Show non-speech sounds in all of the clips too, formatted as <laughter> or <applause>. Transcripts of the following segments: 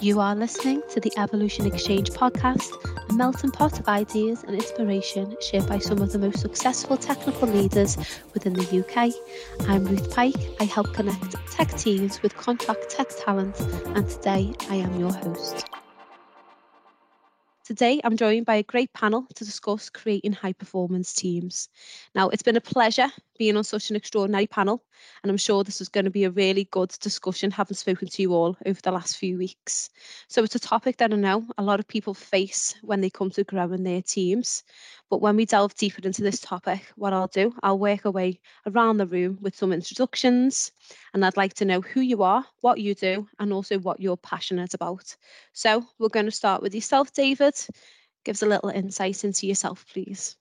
You are listening to the Evolution Exchange podcast, a melting pot of ideas and inspiration shared by some of the most successful technical leaders within the UK. I'm Ruth Pike. I help connect tech teams with contract tech talent, and today I am your host. Today, I'm joined by a great panel to discuss creating high performance teams. Now, it's been a pleasure being on such an extraordinary panel, and I'm sure this is going to be a really good discussion, having spoken to you all over the last few weeks. So, it's a topic that I know a lot of people face when they come to growing their teams. But when we delve deeper into this topic, what I'll do, I'll work away around the room with some introductions, and I'd like to know who you are, what you do, and also what you're passionate about. So we're going to start with yourself, David. Give us a little insight into yourself, please.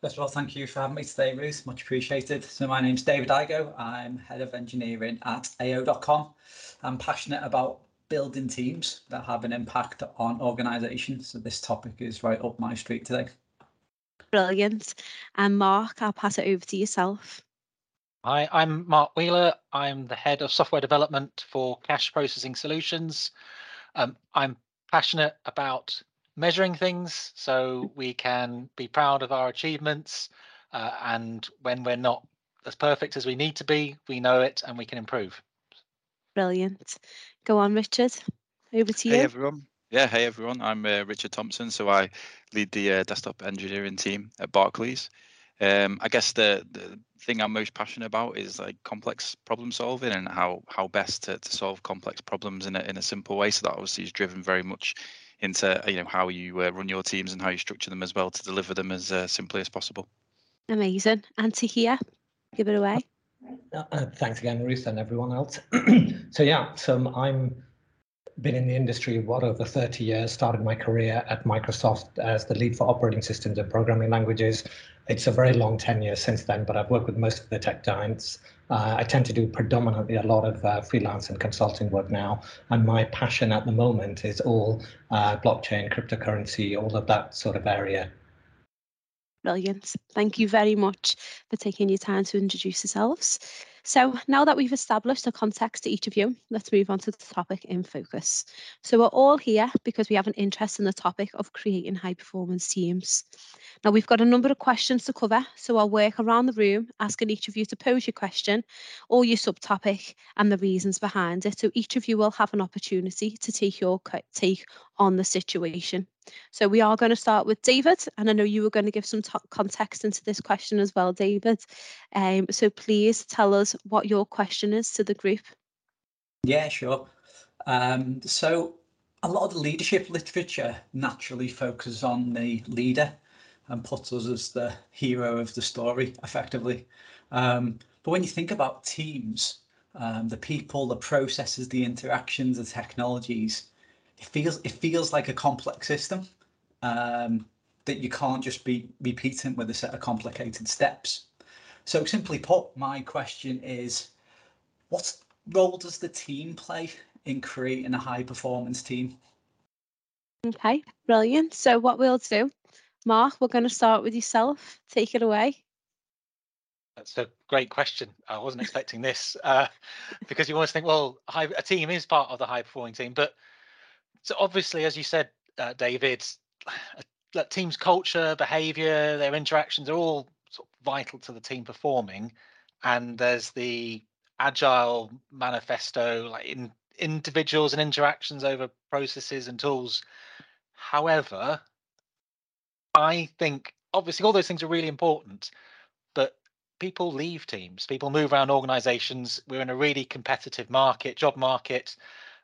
First of all, thank you for having me today, Ruth. Much appreciated. So my name's David Igo. I'm head of engineering at AO.com. I'm passionate about building teams that have an impact on organisations. So this topic is right up my street today. Brilliant. And Mark, I'll pass it over to yourself. Hi, I'm Mark Wheeler. I'm the head of software development for cash processing solutions. Um, I'm passionate about measuring things so we can be proud of our achievements. Uh, and when we're not as perfect as we need to be, we know it and we can improve. Brilliant. Go on, Richard. Over to you. Hey everyone. Yeah, hey everyone. I'm uh, Richard Thompson. So I lead the uh, desktop engineering team at Barclays. Um, I guess the the thing I'm most passionate about is like complex problem solving and how how best to, to solve complex problems in a in a simple way. So that obviously is driven very much into you know how you uh, run your teams and how you structure them as well to deliver them as uh, simply as possible. Amazing. And Tahir, give it away. Uh, uh, thanks again, Ruth, and everyone else. <clears throat> so yeah, so I'm been in the industry what over 30 years. Started my career at Microsoft as the lead for operating systems and programming languages. It's a very long tenure since then, but I've worked with most of the tech giants. Uh, I tend to do predominantly a lot of uh, freelance and consulting work now, and my passion at the moment is all uh, blockchain, cryptocurrency, all of that sort of area. Brilliant. Thank you very much for taking your time to introduce yourselves. So now that we've established the context to each of you, let's move on to the topic in focus. So we're all here because we have an interest in the topic of creating high performance teams. Now we've got a number of questions to cover, so I'll work around the room asking each of you to pose your question or your subtopic and the reasons behind it. So each of you will have an opportunity to take your take on the situation. So we are going to start with David, and I know you were going to give some context into this question as well, David. Um, so please tell us what your question is to the group. Yeah, sure. Um, so a lot of the leadership literature naturally focuses on the leader and puts us as the hero of the story, effectively. Um, but when you think about teams, um, the people, the processes, the interactions, the technologies, it feels it feels like a complex system um, that you can't just be repeating with a set of complicated steps. So simply put, my question is, what role does the team play in creating a high performance team? Okay, brilliant. So what we'll do, Mark, we're going to start with yourself. Take it away. That's a great question. I wasn't expecting this uh, <laughs> because you always think, well, a team is part of the high performing team, but so obviously, as you said, uh, David, that team's culture, behaviour, their interactions are all sort of vital to the team performing. And there's the agile manifesto, like in individuals and interactions over processes and tools. However, I think obviously all those things are really important, but people leave teams, people move around organizations. We're in a really competitive market, job market.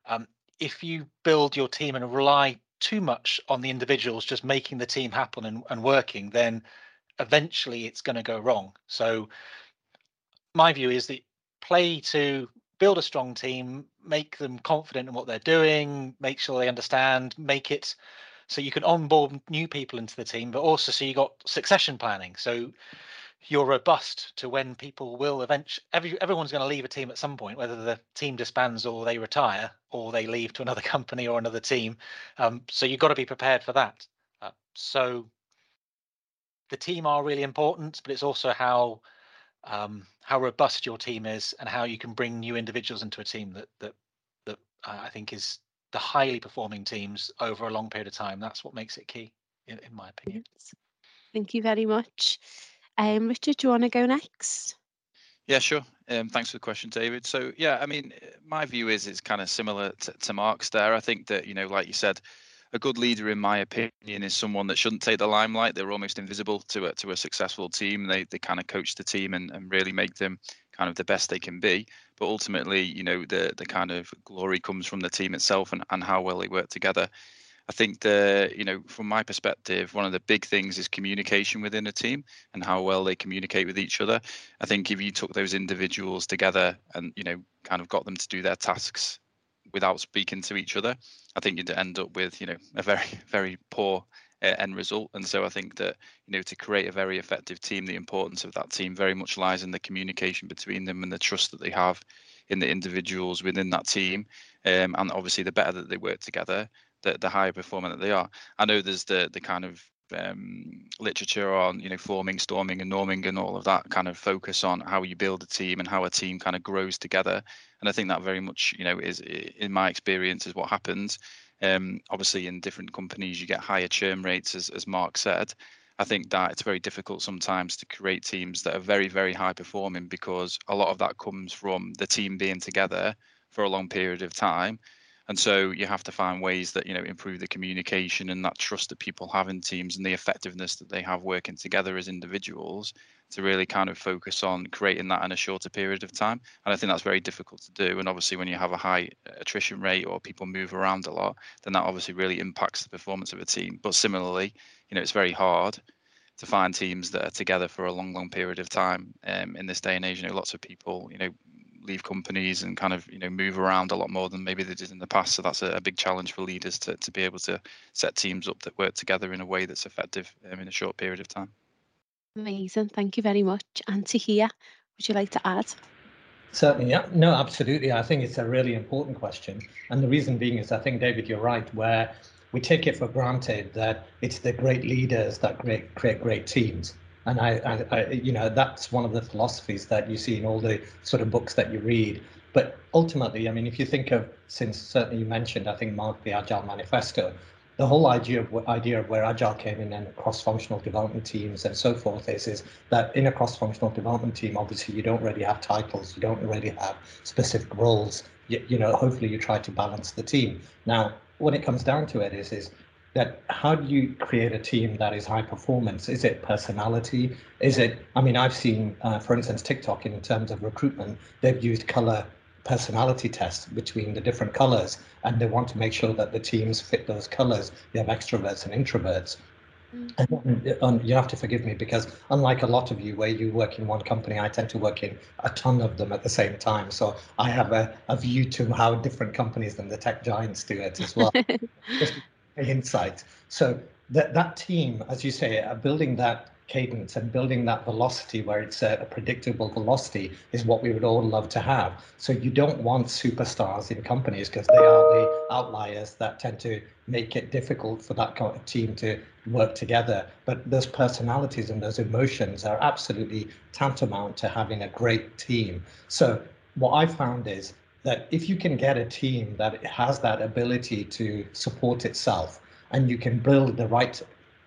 Um, if you build your team and rely too much on the individuals just making the team happen and, and working, then eventually it's going to go wrong. So my view is that play to build a strong team, make them confident in what they're doing, make sure they understand, make it so you can onboard new people into the team, but also so you got succession planning. So you're robust to when people will eventually every, everyone's going to leave a team at some point whether the team disbands or they retire or they leave to another <laughs> company or another team um, so you've got to be prepared for that uh, so the team are really important but it's also how um, how robust your team is and how you can bring new individuals into a team that that that uh, I think is the highly performing teams over a long period of time. That's what makes it key, in, in my opinion. Thank you very much. Um, Richard, do you want to go next? Yeah, sure. Um, thanks for the question, David. So, yeah, I mean, my view is it's kind of similar to, to Mark's there. I think that, you know, like you said, a good leader, in my opinion, is someone that shouldn't take the limelight. They're almost invisible to a, to a successful team. They, they kind of coach the team and, and really make them kind of the best they can be. But ultimately, you know, the the kind of glory comes from the team itself and, and how well they work together. I think the you know from my perspective, one of the big things is communication within a team and how well they communicate with each other. I think if you took those individuals together and you know kind of got them to do their tasks without speaking to each other, I think you'd end up with you know a very <laughs> very poor uh, end result. And so I think that you know to create a very effective team, the importance of that team very much lies in the communication between them and the trust that they have in the individuals within that team. Um, and obviously, the better that they work together, the, the higher performer that they are. I know there's the the kind of um, literature on you know forming, storming, and norming, and all of that kind of focus on how you build a team and how a team kind of grows together. And I think that very much you know is in my experience is what happens. Um, obviously, in different companies, you get higher churn rates, as as Mark said. I think that it's very difficult sometimes to create teams that are very, very high performing because a lot of that comes from the team being together for a long period of time and so you have to find ways that you know improve the communication and that trust that people have in teams and the effectiveness that they have working together as individuals to really kind of focus on creating that in a shorter period of time. And i think that's very difficult to do. And obviously when you have a high attrition rate or people move around a lot then that obviously really impacts the performance of a team. But similarly you know it's very hard to find teams that are together for a long, long period of time um, in this day and age. You know, lots of people, you know, leave companies and kind of you know move around a lot more than maybe they did in the past. So that's a, a big challenge for leaders to to be able to set teams up that work together in a way that's effective um, in a short period of time. Amazing, thank you very much. And Tahir, would you like to add? Certainly, yeah. No, absolutely. I think it's a really important question. And the reason being is I think, David, you're right, where we take it for granted that it's the great leaders that create, create great teams and I, I, I, you know that's one of the philosophies that you see in all the sort of books that you read. But ultimately i mean if you think of since certainly you mentioned i think mark the agile manifesto the whole idea of idea of where agile came in and cross-functional development teams and so forth is is that in a cross-functional development team obviously you don't really have titles you don't really have specific roles. You, you know hopefully you try to balance the team. Now when it comes down to it is is that how do you create a team that is high performance? Is it personality? Is it, I mean, I've seen, uh, for instance, TikTok in terms of recruitment, they've used color personality tests between the different colors and they want to make sure that the teams fit those colors. You have extroverts and introverts. Mm. And, you have to forgive me because unlike a lot of you where you work in one company, I tend to work in a ton of them at the same time. So I have a, a view to how different companies than the tech giants do it as well. <laughs> insight. So that that team, as you say, are building that cadence and building that velocity where it's a, a, predictable velocity is what we would all love to have. So you don't want superstars in companies because they are the outliers that tend to make it difficult for that kind of team to work together. But those personalities and those emotions are absolutely tantamount to having a great team. So what I found is that if you can get a team that has that ability to support itself and you can build the right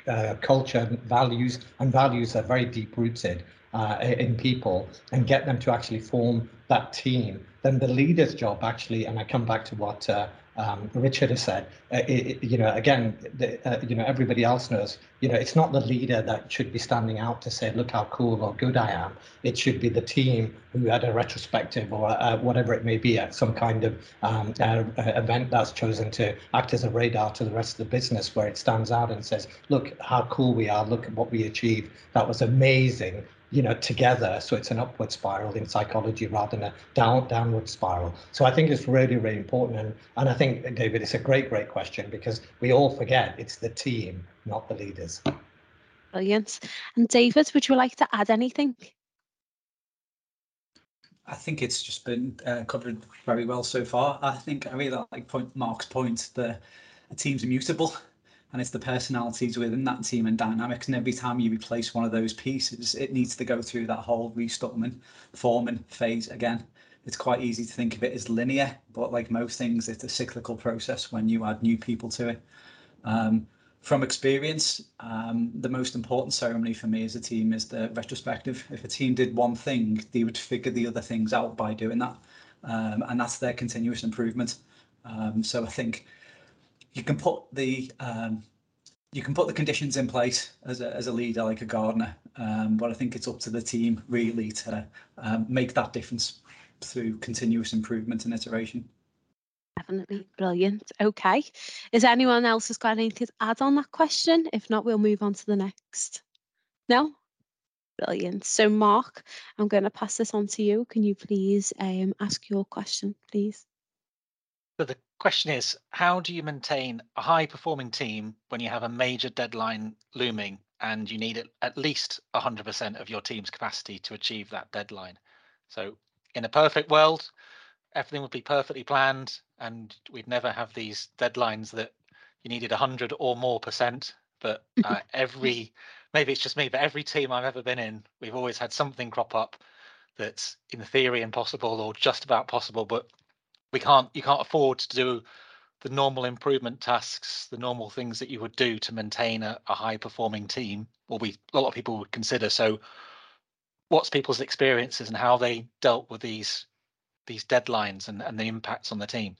uh, culture and values and values are very deep rooted uh, in people and get them to actually form that team then the leader's job actually and i come back to what uh, um, Richard has said, uh, it, you know, again, the, uh, you know, everybody else knows, you know, it's not the leader that should be standing out to say, look how cool or good I am. It should be the team who had a retrospective or uh, whatever it may be at some kind of um, uh, event that's chosen to act as a radar to the rest of the business where it stands out and says, look how cool we are, look at what we achieved. That was amazing you know together so it's an upward spiral in psychology rather than a down downward spiral. So i think it's really really important and and i think david it's a great great question because we all forget it's the team not the leaders. Brilliant. And david would you like to add anything? I think it's just been uh, covered very well so far. I think I really like point Mark's point that a team's immutable and it's the personalities within that team and dynamics. And every time you replace one of those pieces, it needs to go through that whole restorming, forming phase again. it's quite easy to think of it as linear, but like most things, it's a cyclical process when you add new people to it. Um, from experience, um, the most important ceremony for me as a team is the retrospective. If a team did one thing, they would figure the other things out by doing that. Um, and that's their continuous improvement. Um, so I think you can put the um, you can put the conditions in place as a, as a leader like a gardener, um, but I think it's up to the team really to um, make that difference through continuous improvement and iteration. Definitely brilliant. Okay. Is anyone else has got anything to add on that question? If not, we'll move on to the next. No? Brilliant. So, Mark, I'm going to pass this on to you. Can you please um, ask your question, please? So the question is, how do you maintain a high performing team when you have a major deadline looming and you need at least 100% of your team's capacity to achieve that deadline? So in a perfect world, everything would be perfectly planned and we'd never have these deadlines that you needed 100 or more percent. But uh, <laughs> every, maybe it's just me, but every team I've ever been in, we've always had something crop up that's in theory impossible or just about possible, but we can't, you can't afford to do the normal improvement tasks, the normal things that you would do to maintain a, a high performing team, or we a lot of people would consider. So what's people's experiences and how they dealt with these these deadlines and, and the impacts on the team?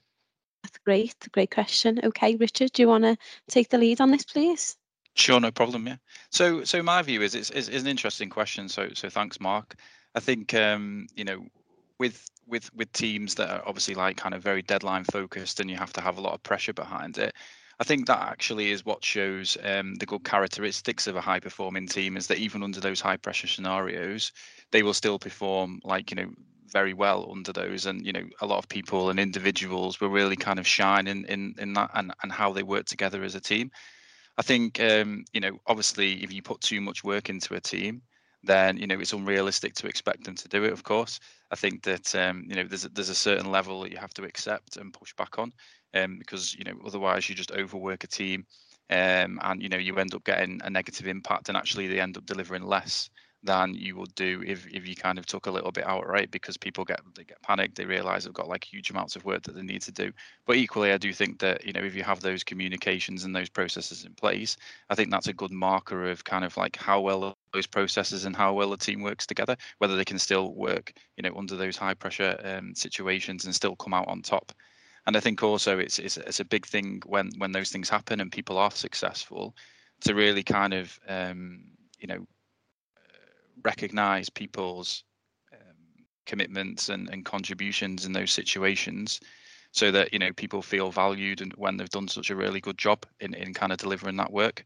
That's great. Great question. Okay, Richard, do you want to take the lead on this, please? Sure, no problem. Yeah. So, so my view is it's, it's, it's an interesting question. So, so thanks, Mark. I think um, you know, with with with teams that are obviously like kind of very deadline focused, and you have to have a lot of pressure behind it. I think that actually is what shows um, the good characteristics of a high performing team is that even under those high pressure scenarios, they will still perform like you know very well under those and you know a lot of people and individuals will really kind of shine in in, in that and, and how they work together as a team i think um, you know obviously if you put too much work into a team then you know it's unrealistic to expect them to do it of course. I think that um, you know there's a, there's a certain level that you have to accept and push back on um, because you know otherwise you just overwork a team um, and you know you end up getting a negative impact and actually they end up delivering less than you would do if, if you kind of took a little bit outright because people get they get panicked they realize they've got like huge amounts of work that they need to do. But equally i do think that you know if you have those communications and those processes in place i think that's a good marker of kind of like how well those processes and how well the team works together whether they can still work you know under those high pressure um, situations and still come out on top. And i think also it's, it's it's a big thing when when those things happen and people are successful to really kind of um, you know recognize people's um, commitments and, and contributions in those situations so that you know people feel valued and when they've done such a really good job in, in kind of delivering that work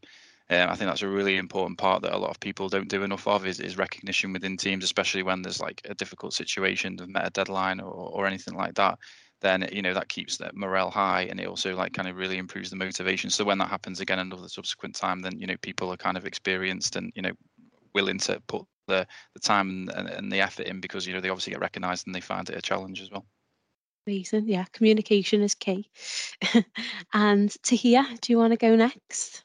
um, I think that's a really important part that a lot of people don't do enough of is, is recognition within teams, especially when there's like a difficult situation, they've met a deadline or, or anything like that. Then you know that keeps that morale high, and it also like kind of really improves the motivation. So when that happens again another subsequent time, then you know people are kind of experienced and you know willing to put the the time and, and the effort in because you know they obviously get recognised and they find it a challenge as well. Amazing. Yeah, communication is key. <laughs> and Tahir, do you want to go next?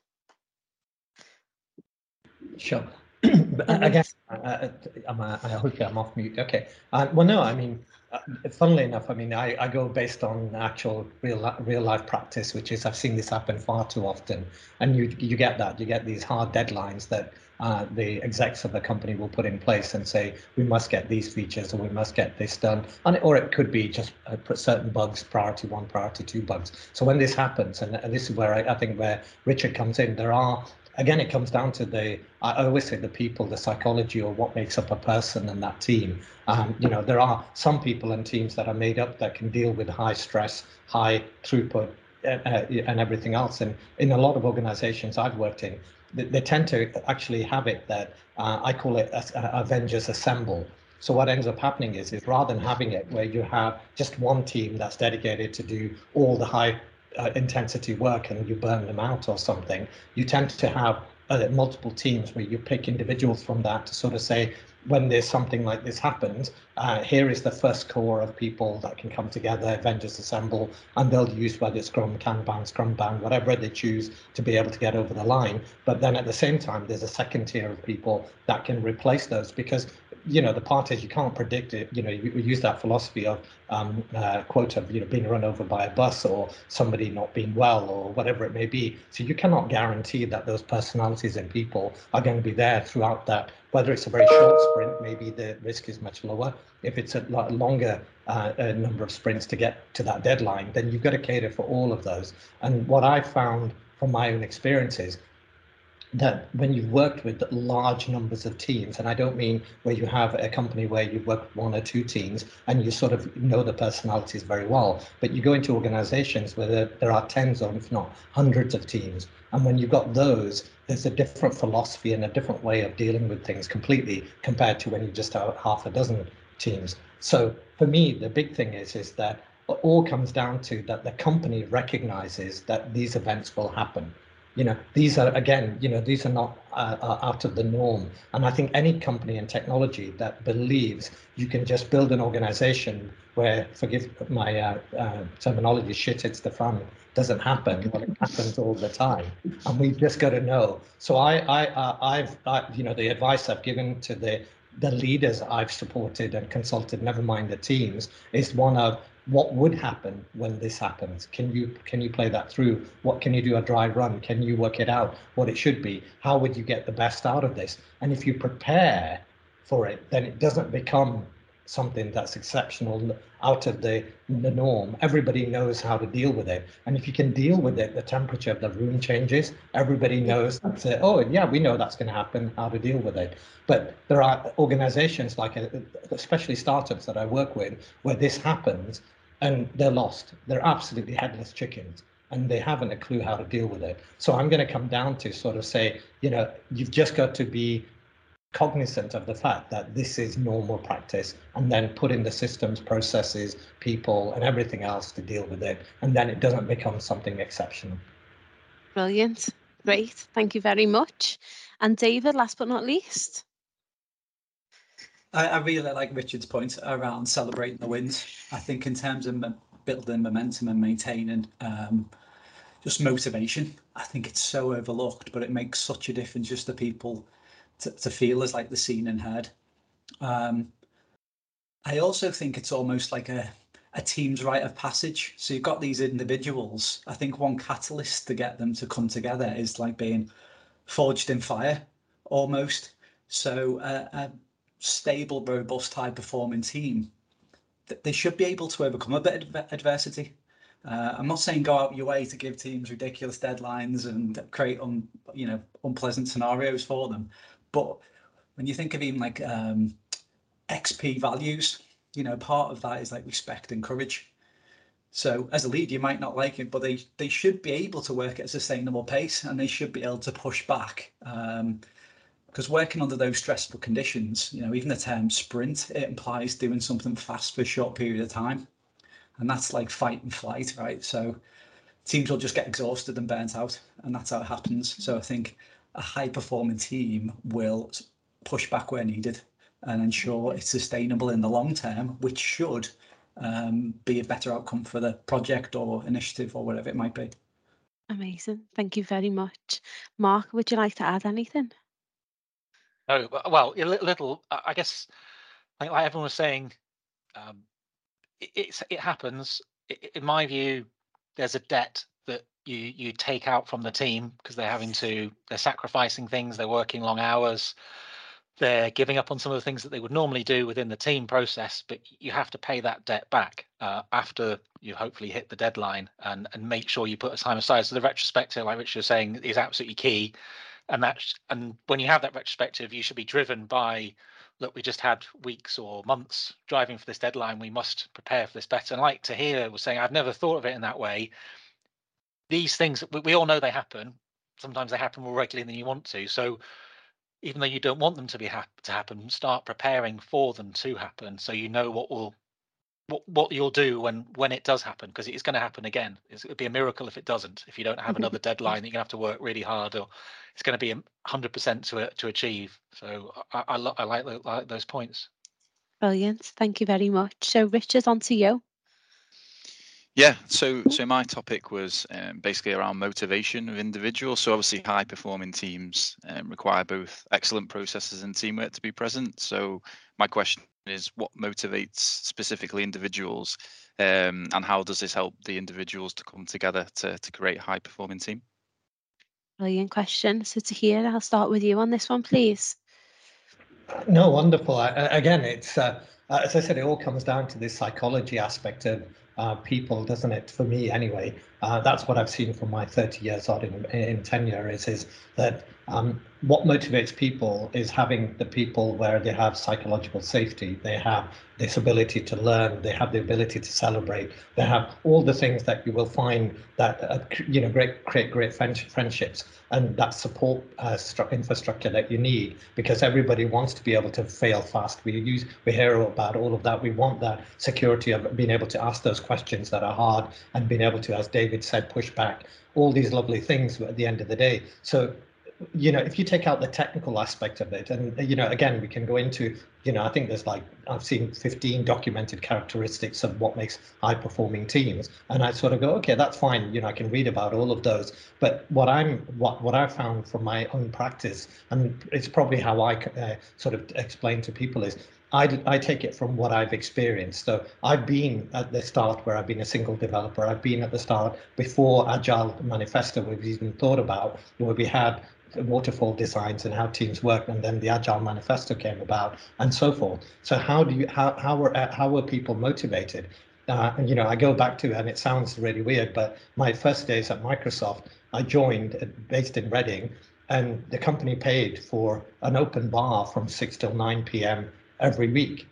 Sure. <clears throat> I, guess I, I hope I'm off mute. Okay. Uh, well, no, I mean, uh, funnily enough, I mean, I, I go based on actual real real life practice, which is I've seen this happen far too often, and you you get that you get these hard deadlines that uh, the execs of the company will put in place and say we must get these features or we must get this done, and or it could be just uh, put certain bugs priority one, priority two bugs. So when this happens, and, and this is where I, I think where Richard comes in, there are again, it comes down to the, I always say the people, the psychology or what makes up a person and that team. Um, you know, there are some people and teams that are made up that can deal with high stress, high throughput, uh, uh, and everything else. And in a lot of organizations I've worked in, they, they tend to actually have it that uh, I call it uh, Avengers Assemble. So what ends up happening is, is rather than having it where you have just one team that's dedicated to do all the high uh, intensity work and you burn them out or something, you tend to have uh, multiple teams where you pick individuals from that to sort of say, when there's something like this happens, uh, here is the first core of people that can come together, Avengers assemble, and they'll use whether it's Scrum, Kanban, Scrumban, whatever they choose to be able to get over the line. But then at the same time, there's a second tier of people that can replace those because you know, the part is you can't predict it. You know, you, you use that philosophy of um, uh, quote of you know being run over by a bus or somebody not being well or whatever it may be. So you cannot guarantee that those personalities and people are going to be there throughout that. Whether it's a very short sprint, maybe the risk is much lower. If it's a longer uh, a number of sprints to get to that deadline, then you've got to cater for all of those. And what I found from my own experiences that when you've worked with large numbers of teams, and I don't mean where you have a company where you work one or two teams and you sort of know the personalities very well, but you go into organizations where there, there are tens or if not hundreds of teams. And when you've got those, there's a different philosophy and a different way of dealing with things completely compared to when you just have half a dozen teams. So for me, the big thing is is that it all comes down to that the company recognizes that these events will happen you know these are again you know these are not uh, uh, out of the norm. And i think any company in technology that believes you can just build an organization where forgive my uh, uh, terminology shit hits the fan doesn't happen well it happens all the time. And we've just got to know. So i i uh, i've you know the advice i've given to the the leaders I've supported and consulted, never mind the teams, is one of what would happen when this happens? Can you can you play that through? What can you do a dry run? Can you work it out what it should be? How would you get the best out of this? And if you prepare for it then it doesn't become something that's exceptional out of the, the norm. Everybody knows how to deal with it. And if you can deal with it the temperature of the room changes. Everybody knows oh yeah we know that's going to happen how to deal with it. But there are organizations like uh, especially startups that i work with where this happens and they're lost they're absolutely headless chickens and they haven't a clue how to deal with it so i'm going to come down to sort of say you know you've just got to be cognizant of the fact that this is normal practice and then put in the systems, processes, people, and everything else to deal with it. And then it doesn't become something exceptional. Brilliant. Great. Thank you very much. And David, last but not least. I, I really like Richard's point around celebrating the wins. I think in terms of building momentum and maintaining um, just motivation, I think it's so overlooked, but it makes such a difference just to people to, to feel as like the seen and heard. Um, I also think it's almost like a a team's rite of passage. So you've got these individuals. I think one catalyst to get them to come together is like being forged in fire, almost. So uh, a stable, robust, high-performing team, they should be able to overcome a bit of adversity. Uh, I'm not saying go out your way to give teams ridiculous deadlines and create un, you know unpleasant scenarios for them, but when you think of even like um, XP values, you know, part of that is like respect and courage. So as a lead, you might not like it, but they they should be able to work at a sustainable pace and they should be able to push back. Um, because working under those stressful conditions, you know, even the term sprint, it implies doing something fast for a short period of time. And that's like fight and flight, right? So teams will just get exhausted and burnt out, and that's how it happens. So I think a high performing team will push back where needed and ensure it's sustainable in the long term, which should um, be a better outcome for the project or initiative or whatever it might be. Amazing. Thank you very much. Mark, would you like to add anything? Oh, well, a little, I guess, like, everyone was saying, um, it, it's, it happens. In my view, there's a debt that you you take out from the team because they're having to they're sacrificing things they're working long hours they're giving up on some of the things that they would normally do within the team process but you have to pay that debt back uh, after you hopefully hit the deadline and and make sure you put a time aside so the retrospective like richard was saying is absolutely key and that's and when you have that retrospective you should be driven by look we just had weeks or months driving for this deadline we must prepare for this better and like Tahir was saying i've never thought of it in that way these things we, we all know they happen. Sometimes they happen more regularly than you want to. So even though you don't want them to be ha- to happen, start preparing for them to happen, so you know what will what what you'll do when when it does happen, because it's going to happen again. It's, it'd be a miracle if it doesn't. If you don't have another deadline that you're going to have to work really hard, or it's going to be hundred percent to to achieve. So I I, I like, like those points. Brilliant. Thank you very much. So Richard, on to you. Yeah, so so my topic was um, basically around motivation of individuals. So obviously, high performing teams um, require both excellent processes and teamwork to be present. So my question is what motivates specifically individuals um, and how does this help the individuals to come together to, to create a high performing team? Brilliant question. So Tahir, I'll start with you on this one, please. No, wonderful. I, again, it's uh, as I said, it all comes down to this psychology aspect of uh, people, doesn't it? For me, anyway, uh, that's what I've seen from my 30 years odd in, in tenure is is that um, what motivates people is having the people where they have psychological safety, they have this ability to learn, they have the ability to celebrate, they have all the things that you will find that uh, you know great create great friendships and that support uh, infrastructure that you need because everybody wants to be able to fail fast. We use we hear about all of that. We want that security of being able to ask those questions that are hard and being able to, as David said, push back all these lovely things at the end of the day. So you know, if you take out the technical aspect of it, and you know, again, we can go into, you know, I think there's like I've seen 15 documented characteristics of what makes high-performing teams, and I sort of go, okay, that's fine. You know, I can read about all of those. But what I'm, what what I found from my own practice, and it's probably how I uh, sort of explain to people is. I, I take it from what I've experienced. So I've been at the start where I've been a single developer. I've been at the start before Agile Manifesto was even thought about, where we had waterfall designs and how teams work, and then the Agile Manifesto came about, and so forth. So how do you how how were how were people motivated? Uh, and you know, I go back to, and it sounds really weird, but my first days at Microsoft, I joined uh, based in Reading, and the company paid for an open bar from six till nine p.m. every week.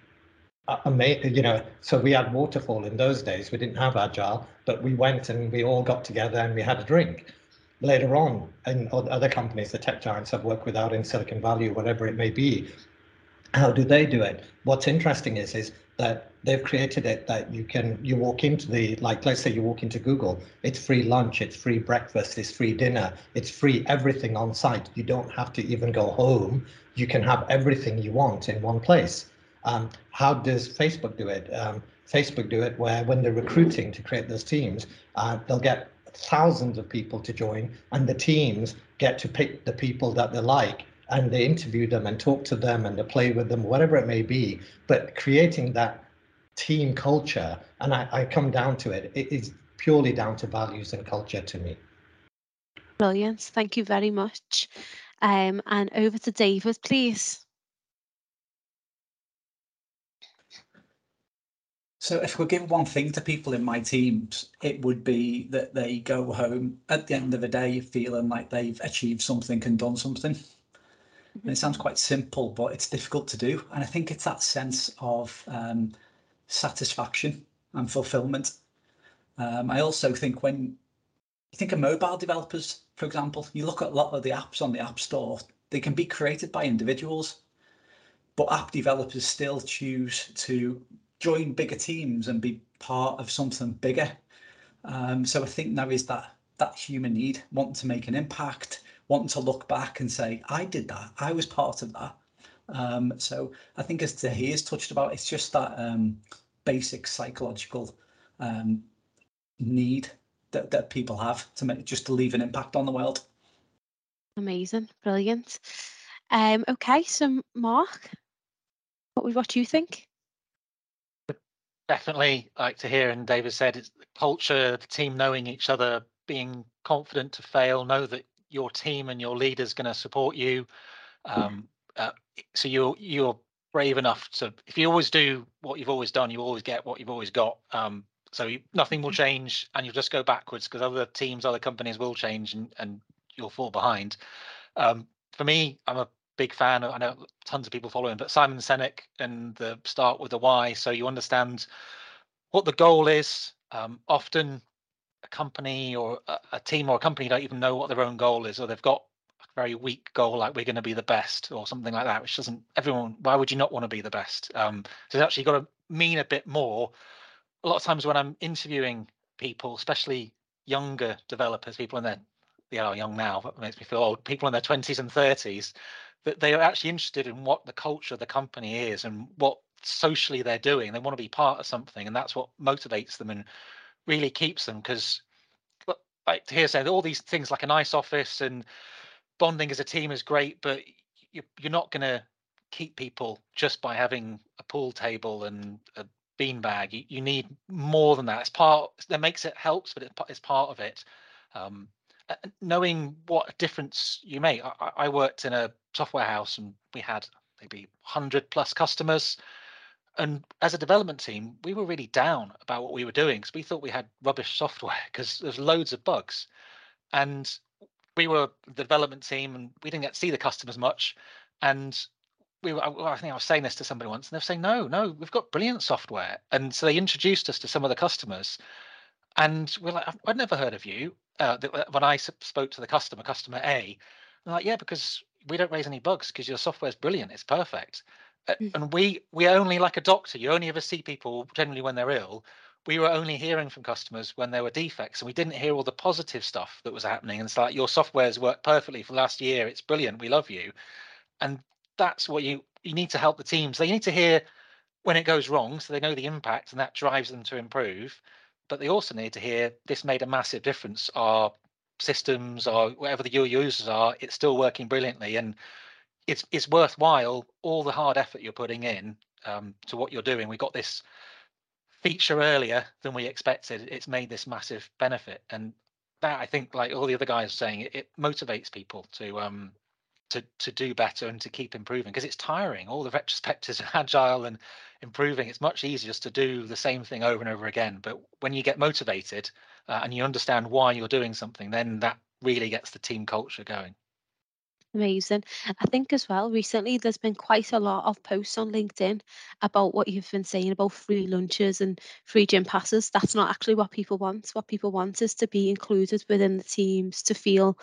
Uh, you know, so we had waterfall in those days. We didn't have agile, but we went and we all got together and we had a drink later on in other companies, the tech giants I've worked with out in Silicon Valley whatever it may be, how do they do it? What's interesting is is that they've created it that you can you walk into the like let's say you walk into Google, it's free lunch, it's free breakfast, it's free dinner, it's free everything on site. You don't have to even go home. You can have everything you want in one place. Um, how does Facebook do it? Um, Facebook do it where when they're recruiting to create those teams, uh, they'll get thousands of people to join, and the teams get to pick the people that they like and they interview them and talk to them and they play with them, whatever it may be. But creating that team culture, and I, I come down to it, it is purely down to values and culture to me. Brilliant. Thank you very much. Um, and over to David, please. So if we give one thing to people in my teams, it would be that they go home at the end of the day feeling like they've achieved something and done something. Mm-hmm. And it sounds quite simple, but it's difficult to do. And I think it's that sense of um, satisfaction and fulfillment. Um, I also think when you think of mobile developers, for example, you look at a lot of the apps on the App Store, they can be created by individuals, but app developers still choose to join bigger teams and be part of something bigger. Um, so I think there is that that human need, wanting to make an impact, wanting to look back and say, I did that, I was part of that. Um, so I think as Tahir's touched about, it's just that um, basic psychological um, need that, that people have to make just to leave an impact on the world. Amazing, brilliant. Um, okay, so Mark, what what do you think? Definitely like Tahir and David said it's the culture, the team knowing each other, being confident to fail, know that your team and your leader is going to support you. Um, uh, so you're you're brave enough to if you always do what you've always done, you always get what you've always got. Um, so you, nothing will change, and you'll just go backwards because other teams, other companies will change, and and you'll fall behind. Um, for me, I'm a big fan. I know tons of people following, but Simon Sinek and the start with the why, so you understand what the goal is. Um, often, a company or a, a, team or a company don't even know what their own goal is, or they've got a very weak goal, like we're going to be the best or something like that, which doesn't. Everyone, why would you not want to be the best? Um, so it's actually got to mean a bit more. A lot of times when I'm interviewing people, especially younger developers, people in their they are young now, but makes me feel old. People in their 20s and 30s, that they are actually interested in what the culture of the company is and what socially they're doing. They want to be part of something, and that's what motivates them and really keeps them. Because, like Tahir said, all these things like a nice office and bonding as a team is great, but you, you're not going to keep people just by having a pool table and a beanbag. You, you need more than that. It's part that makes it helps, but it's part of it. Um, Uh, knowing what difference you make. I, I worked in a software house and we had maybe 100 plus customers. And as a development team, we were really down about what we were doing because we thought we had rubbish software <laughs> because there's loads of bugs. And we were the development team and we didn't get to see the customers much. And we were, I think I was saying this to somebody once, and they're saying, no, no, we've got brilliant software. And so they introduced us to some of the customers. And we're like, I'd never heard of you. Uh, when I spoke to the customer, customer A, they're like, yeah, because we don't raise any bugs because your software is brilliant. It's perfect. Mm. And we we only like a doctor. You only ever see people generally when they're ill. We were only hearing from customers when there were defects, and we didn't hear all the positive stuff that was happening. And it's like your software's worked perfectly for the last year. It's brilliant. We love you. And that's what you you need to help the teams. They need to hear when it goes wrong, so they know the impact, and that drives them to improve but they also need to hear this made a massive difference. Our systems or whatever the users are, it's still working brilliantly, and it's it's worthwhile all the hard effort you're putting in um, to what you're doing. We got this feature earlier than we expected. It's made this massive benefit, and that I think, like all the other guys saying, it, it motivates people to um to to do better and to keep improving because it's tiring. All the retrospectives <laughs> are agile and improving. It's much easier just to do the same thing over and over again. But when you get motivated uh, and you understand why you're doing something, then that really gets the team culture going. Amazing. I think as well, recently there's been quite a lot of posts on LinkedIn about what you've been saying about free lunches and free gym passes. That's not actually what people want. What people want is to be included within the teams, to feel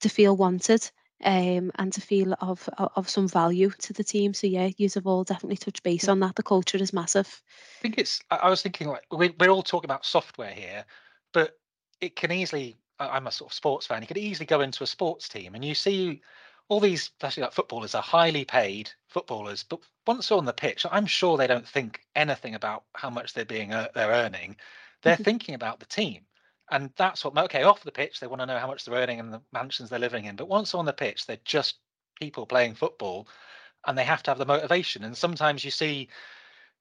to feel wanted um, and to feel of of some value to the team. So yeah, you have all definitely touched base on that. The culture is massive. I think it's. I was thinking like we, we're all talking about software here, but it can easily. I'm a sort of sports fan. You could easily go into a sports team and you see all these, especially like footballers, are highly paid footballers. But once they're on the pitch, I'm sure they don't think anything about how much they're being uh, they're earning. They're thinking about the team and that's what okay off the pitch they want to know how much they're earning and the mansions they're living in but once on the pitch they're just people playing football and they have to have the motivation and sometimes you see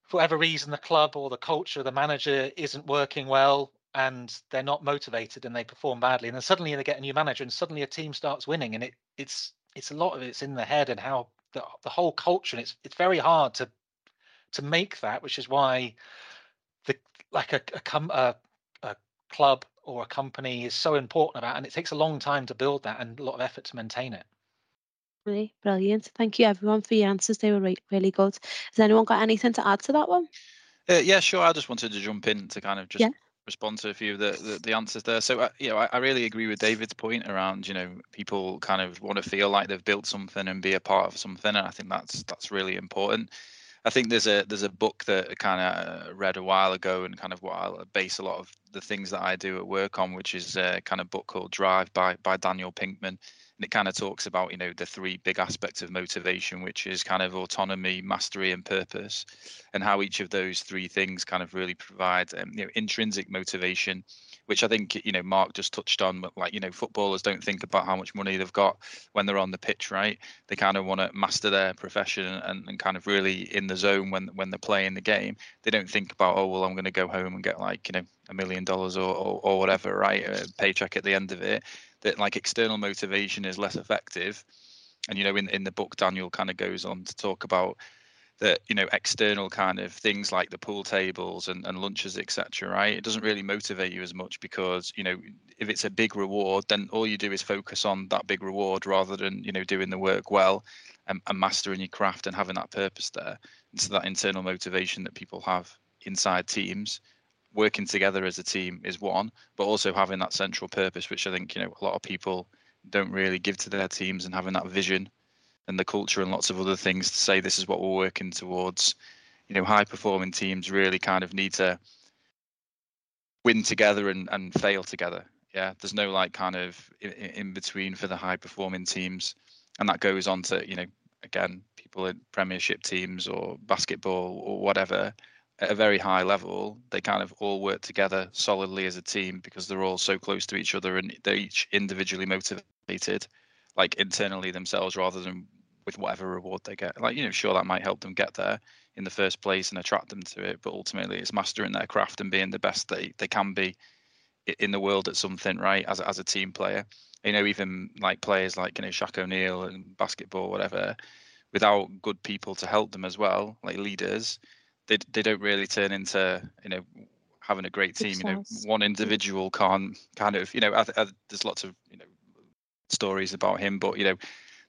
for whatever reason the club or the culture the manager isn't working well and they're not motivated and they perform badly and then suddenly they get a new manager and suddenly a team starts winning and it it's it's a lot of it's in the head and how the, the whole culture and it's it's very hard to to make that which is why the like a a, a, a club or a company is so important about and it takes a long time to build that and a lot of effort to maintain it. Really brilliant. Thank you everyone for your answers. They were re- really good. Has anyone got anything to add to that one? Uh, yeah sure. I just wanted to jump in to kind of just yeah. respond to a few of the, the, the answers there. So uh, you know I, I really agree with david's point around you know people kind of want to feel like they've built something and be a part of something and i think that's that's really important I think there's a there's a book that I kind of uh, read a while ago, and kind of what I base a lot of the things that I do at work on, which is a kind of book called Drive by by Daniel Pinkman, and it kind of talks about you know the three big aspects of motivation, which is kind of autonomy, mastery, and purpose, and how each of those three things kind of really provide um, you know intrinsic motivation which I think you know Mark just touched on. Like you know, footballers don't think about how much money they've got when they're on the pitch, right? They kind of want to master their profession and, and kind of really in the zone when when they're playing the game. They don't think about oh well, I'm going to go home and get like you know a million dollars or, or or whatever, right? A paycheck at the end of it. That like external motivation is less effective. And you know, in in the book, Daniel kind of goes on to talk about that you know external kind of things like the pool tables and, and lunches etc right it doesn't really motivate you as much because you know if it's a big reward then all you do is focus on that big reward rather than you know doing the work well and, and mastering your craft and having that purpose there and so that internal motivation that people have inside teams working together as a team is one but also having that central purpose which i think you know a lot of people don't really give to their teams and having that vision and the culture and lots of other things to say this is what we're working towards. You know, high performing teams really kind of need to win together and, and fail together. Yeah, there's no like kind of in, in between for the high performing teams, and that goes on to you know again people in Premiership teams or basketball or whatever at a very high level, they kind of all work together solidly as a team because they're all so close to each other and they're each individually motivated, like internally themselves, rather than with whatever reward they get. Like, you know, sure that might help them get there in the first place and attract them to it, but ultimately it's mastering their craft and being the best they, they can be in the world at something, right? As as a team player, you know, even like players like you know Shaq O'Neal and basketball, whatever, without good people to help them as well, like leaders, they they don't really turn into you know having a great team. You know, one individual can't kind of you know. I, I, there's lots of you know stories about him, but you know,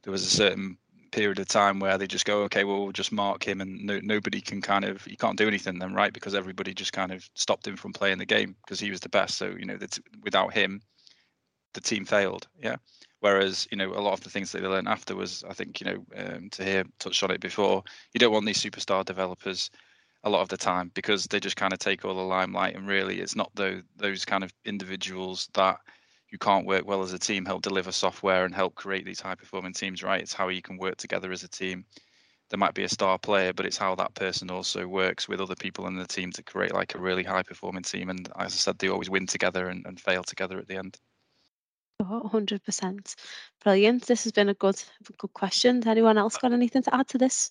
there was a certain period of time where they just go, okay, well, we'll just mark him, and no, nobody can kind of, you can't do anything then, right? Because everybody just kind of stopped him from playing the game because he was the best. So you know, that without him, the team failed. Yeah. Whereas you know, a lot of the things that they learned after was, I think, you know, um, Tahir touched on it before. You don't want these superstar developers a lot of the time because they just kind of take all the limelight, and really, it's not the, those kind of individuals that you can't work well as a team help deliver software and help create these high performing teams right it's how you can work together as a team there might be a star player but it's how that person also works with other people in the team to create like a really high performing team and as i said they always win together and, and fail together at the end Oh, 100%. Brilliant. This has been a good good question. Anyone else got anything to add to this?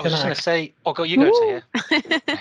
I was just going to say, oh, go, you go, to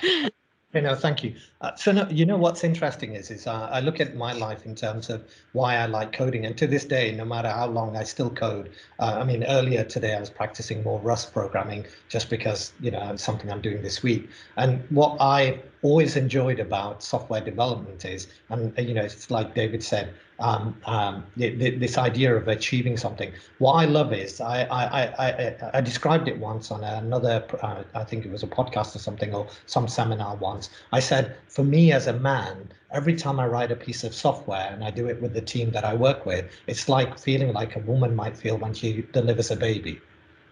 here. You know, thank you. Uh, so, no, you know, what's interesting is, is uh, I look at my life in terms of why I like coding, and to this day, no matter how long, I still code. Uh, I mean, earlier today, I was practicing more Rust programming just because you know it's something I'm doing this week. And what I always enjoyed about software development is, and you know, it's like David said, um, um, this idea of achieving something. What I love is I I, I, I described it once on another uh, I think it was a podcast or something or some seminar once. I said for me as a man, every time I write a piece of software and I do it with the team that I work with, it's like feeling like a woman might feel when she delivers a baby.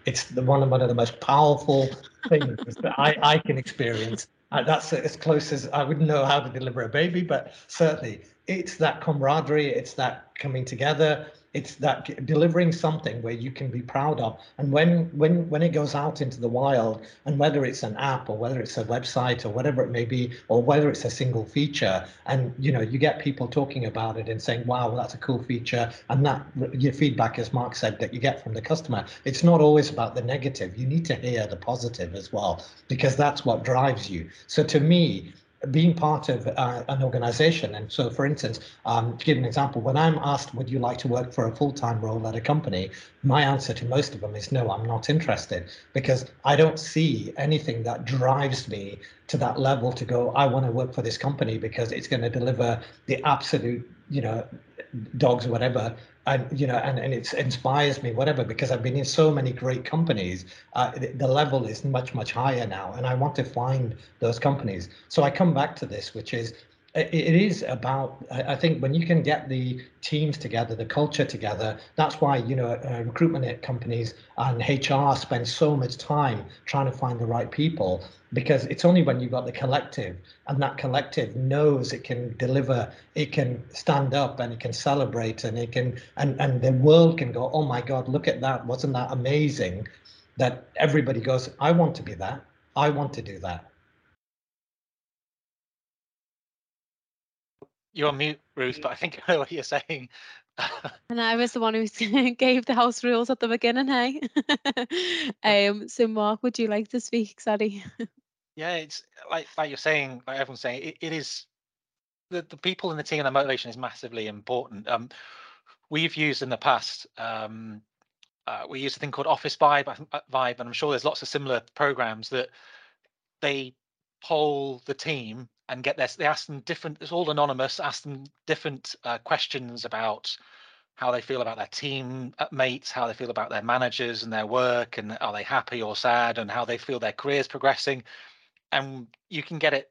It's the one of one of the most powerful things that I, I can experience. Uh, that's as close as I wouldn't know how to deliver a baby, but certainly it's that camaraderie, it's that coming together, it's that delivering something where you can be proud of. And when when when it goes out into the wild, and whether it's an app or whether it's a website or whatever it may be, or whether it's a single feature, and you know you get people talking about it and saying, "Wow, well, that's a cool feature," and that your feedback, as Mark said, that you get from the customer, it's not always about the negative. You need to hear the positive as well because that's what drives you. So to me, being part of uh, an organization. And so, for instance, um, to give an example, when I'm asked, would you like to work for a full time role at a company? My answer to most of them is no, I'm not interested because I don't see anything that drives me to that level to go, I want to work for this company because it's going to deliver the absolute, you know, dogs or whatever and you know and, and it inspires me whatever because i've been in so many great companies uh, the, the level is much much higher now and i want to find those companies. So i come back to this which is it is about i think when you can get the teams together the culture together that's why you know uh, recruitment companies and hr spend so much time trying to find the right people because it's only when you've got the collective and that collective knows it can deliver it can stand up and it can celebrate and it can and and the world can go oh my god look at that. Wasn't that amazing that everybody goes i want to be that. I want to do that You're on mute, Ruth, but I think I know what you're saying. <laughs> and I was the one who <laughs> gave the house rules at the beginning, hey? <laughs> um, so Mark, would you like to speak? Sorry. yeah, it's like like you're saying, like everyone's saying, it, it is the, the people in the team and the motivation is massively important. Um, we've used in the past, um, uh, we use a thing called Officevibe, Vibe, and I'm sure there's lots of similar programs that they poll the team and get this. They ask them different. It's all anonymous. Ask them different uh, questions about how they feel about their team uh, mates, how they feel about their managers and their work, and are they happy or sad, and how they feel their careers progressing. And you can get it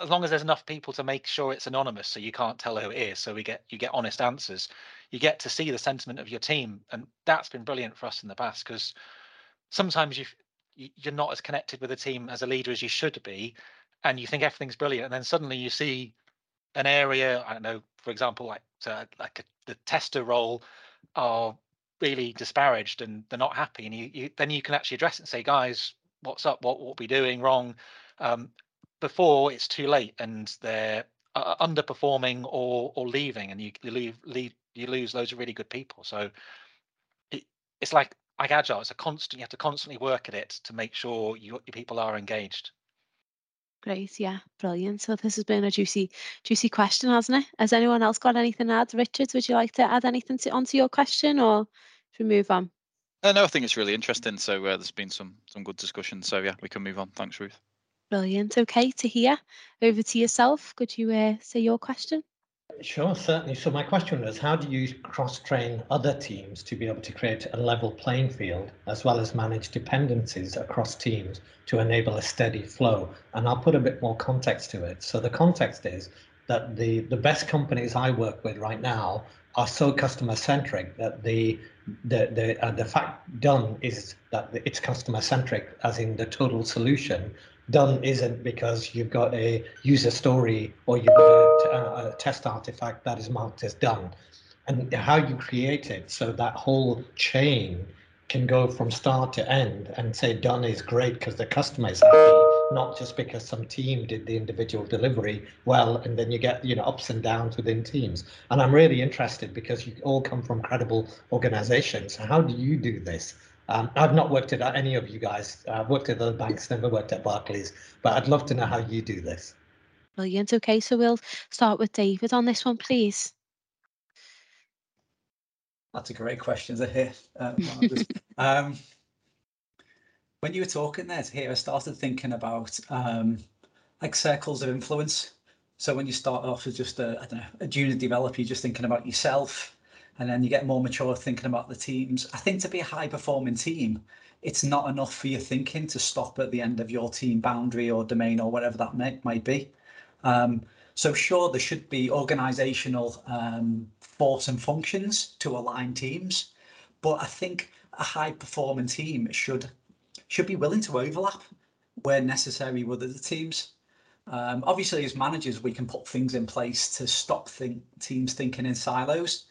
as long as there's enough people to make sure it's anonymous, so you can't tell who it is. So we get you get honest answers. You get to see the sentiment of your team, and that's been brilliant for us in the past because sometimes you you're not as connected with the team as a leader as you should be and you think everything's brilliant, and then suddenly you see an area, I don't know, for example, like uh, like a, the tester role are really disparaged and they're not happy, and you, you then you can actually address it and say, guys, what's up? What what we doing wrong? Um, before it's too late and they're uh, underperforming or or leaving, and you, you leave leave you lose loads of really good people. So it, it's like like agile, it's a constant. You have to constantly work at it to make sure you, your people are engaged. Great, yeah, brilliant. So this has been a juicy, juicy question, hasn't it? Has anyone else got anything to add? Richard, would you like to add anything to, onto your question, or should we move on? Uh, no, I think it's really interesting. So uh, there's been some some good discussion. So yeah, we can move on. Thanks, Ruth. Brilliant. Okay, Tahir. Over to yourself. Could you uh, say your question? Sure, certainly. So my question was, how do you cross-train other teams to be able to create a level playing field, as well as manage dependencies across teams to enable a steady flow? And I'll put a bit more context to it. So the context is that the, the best companies I work with right now are so customer centric that the the the uh, the fact done is that it's customer centric as in the total solution done isn't because you've got a user story or you've got a, uh, a, test artifact that is marked as done. And how you create it so that whole chain can go from start to end and say done is great because the customer is happy not just because some team did the individual delivery well and then you get you know ups and downs within teams. And i'm really interested because you all come from credible organizations. How do you do this um, I've not worked at any of you guys. I've worked at other banks, never worked at Barclays, but I'd love to know how you do this. Brilliant. Okay, so we'll start with David on this one, please. That's a great question Tahir. <laughs> Uh, um, when you were talking there, here I started thinking about um, like circles of influence. So when you start off as just a, I don't know, a junior developer, you're just thinking about yourself and then you get more mature thinking about the teams. I think to be a high performing team, it's not enough for your thinking to stop at the end of your team boundary or domain or whatever that may, might be. Um, so sure, there should be organizational um, force and functions to align teams, but I think a high performing team should should be willing to overlap where necessary with other teams. Um, obviously, as managers, we can put things in place to stop think, teams thinking in silos.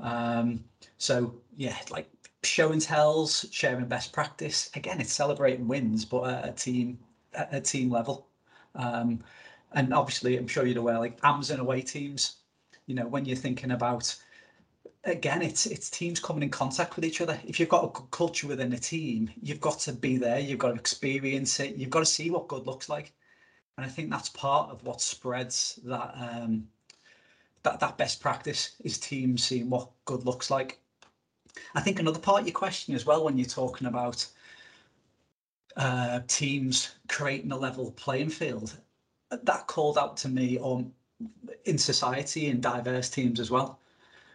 Um, so yeah, like show and tells, sharing best practice. Again, it's celebrating wins, but at a team at a team level. Um, and obviously, I'm sure you're aware, like Amazon away teams. You know, when you're thinking about again, it's it's teams coming in contact with each other. If you've got a good culture within a team, you've got to be there. You've got to experience it. You've got to see what good looks like. And I think that's part of what spreads that um, that that best practice is teams seeing what good looks like. I think another part of your question as well when you're talking about uh, teams creating a level playing field, that called out to me on in society in diverse teams as well.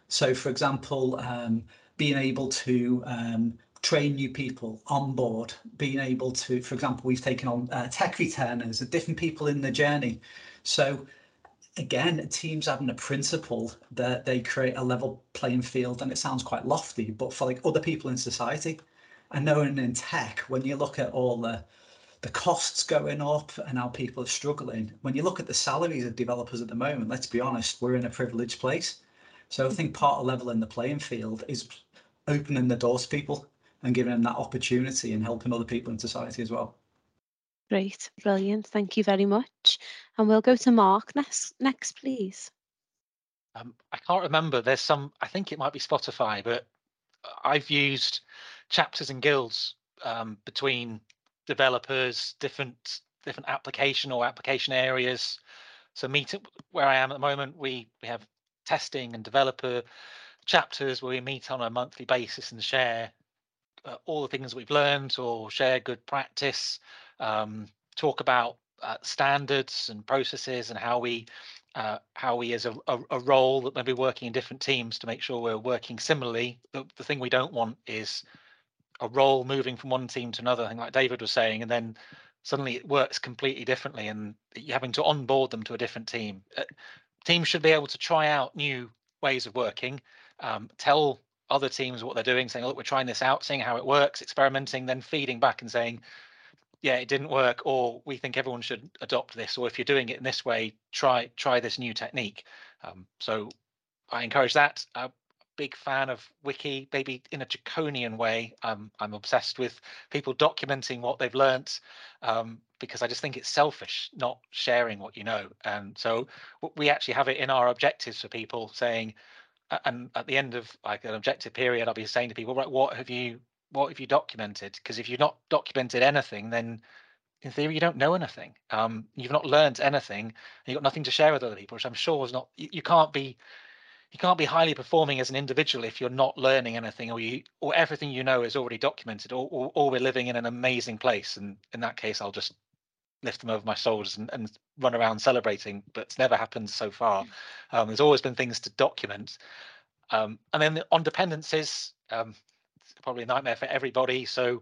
So, for example, um, being able to um, train new people on board, being able to, for example, we've taken on uh, tech returners, different people in the journey. So again, teams having a principle that they create a level playing field, and it sounds quite lofty, but for like other people in society. And knowing in tech, when you look at all the the costs going up and how people are struggling, when you look at the salaries of developers at the moment, let's be honest, we're in a privileged place. So I think part of leveling the playing field is opening the doors to people and giving them that opportunity and helping other people in society as well. Great, brilliant. Thank you very much. And we'll go to Mark next, next please. Um, I can't remember. There's some, I think it might be Spotify, but I've used chapters and guilds um, between developers, different different application or application areas. So meet where I am at the moment, we we have testing and developer chapters where we meet on a monthly basis and share uh, all the things we've learned or share good practice um, talk about uh, standards and processes and how we uh, how we as a, a, a, role that may be working in different teams to make sure we're working similarly. The, the thing we don't want is a role moving from one team to another, like David was saying, and then suddenly it works completely differently and you're having to onboard them to a different team. Uh, teams should be able to try out new ways of working, um, tell other teams what they're doing, saying, look, we're trying this out, seeing how it works, experimenting, then feeding back and saying, yeah, it didn't work, or we think everyone should adopt this, or if you're doing it in this way, try try this new technique. Um, so I encourage that. A big fan of wiki, maybe in a draconian way. Um, I'm obsessed with people documenting what they've learnt um, because I just think it's selfish not sharing what you know. And so we actually have it in our objectives for people saying, and at the end of like an objective period, I'll be saying to people, right, what have you what have you documented? Because if you've not documented anything, then in theory you don't know anything. Um, you've not learned anything, and you've got nothing to share with other people, which I'm sure is not. You, you can't be you can't be highly performing as an individual if you're not learning anything or you or everything you know is already documented or, or, or we're living in an amazing place and in that case i'll just lift them over my shoulders and, and run around celebrating but it's never happened so far um, there's always been things to document um, and then on dependencies um, probably a nightmare for everybody so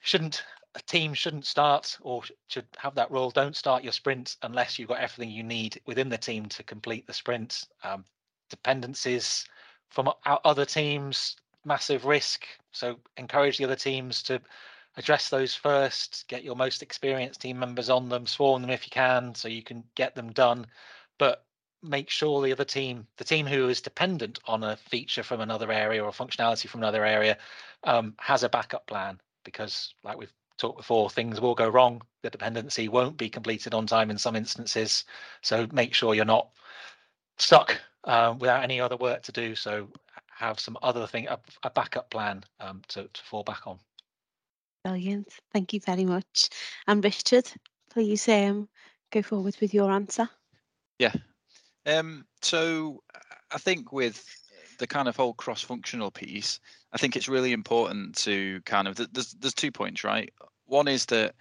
shouldn't a team shouldn't start or should have that rule don't start your sprint unless you've got everything you need within the team to complete the sprint um, dependencies from our other teams, massive risk. So encourage the other teams to address those first, get your most experienced team members on them, swarm them if you can, so you can get them done. But make sure the other team, the team who is dependent on a feature from another area or a functionality from another area, um, has a backup plan because, like we've talked before, things will go wrong. The dependency won't be completed on time in some instances. So make sure you're not stuck um, without any other work to do. So have some other thing, a, a backup plan um, to, to fall back on. Brilliant. Thank you very much. And Richard, please um, go forward with your answer. Yeah. Um, so I think with the kind of whole cross-functional piece, I think it's really important to kind of there's there's two points, right? One is that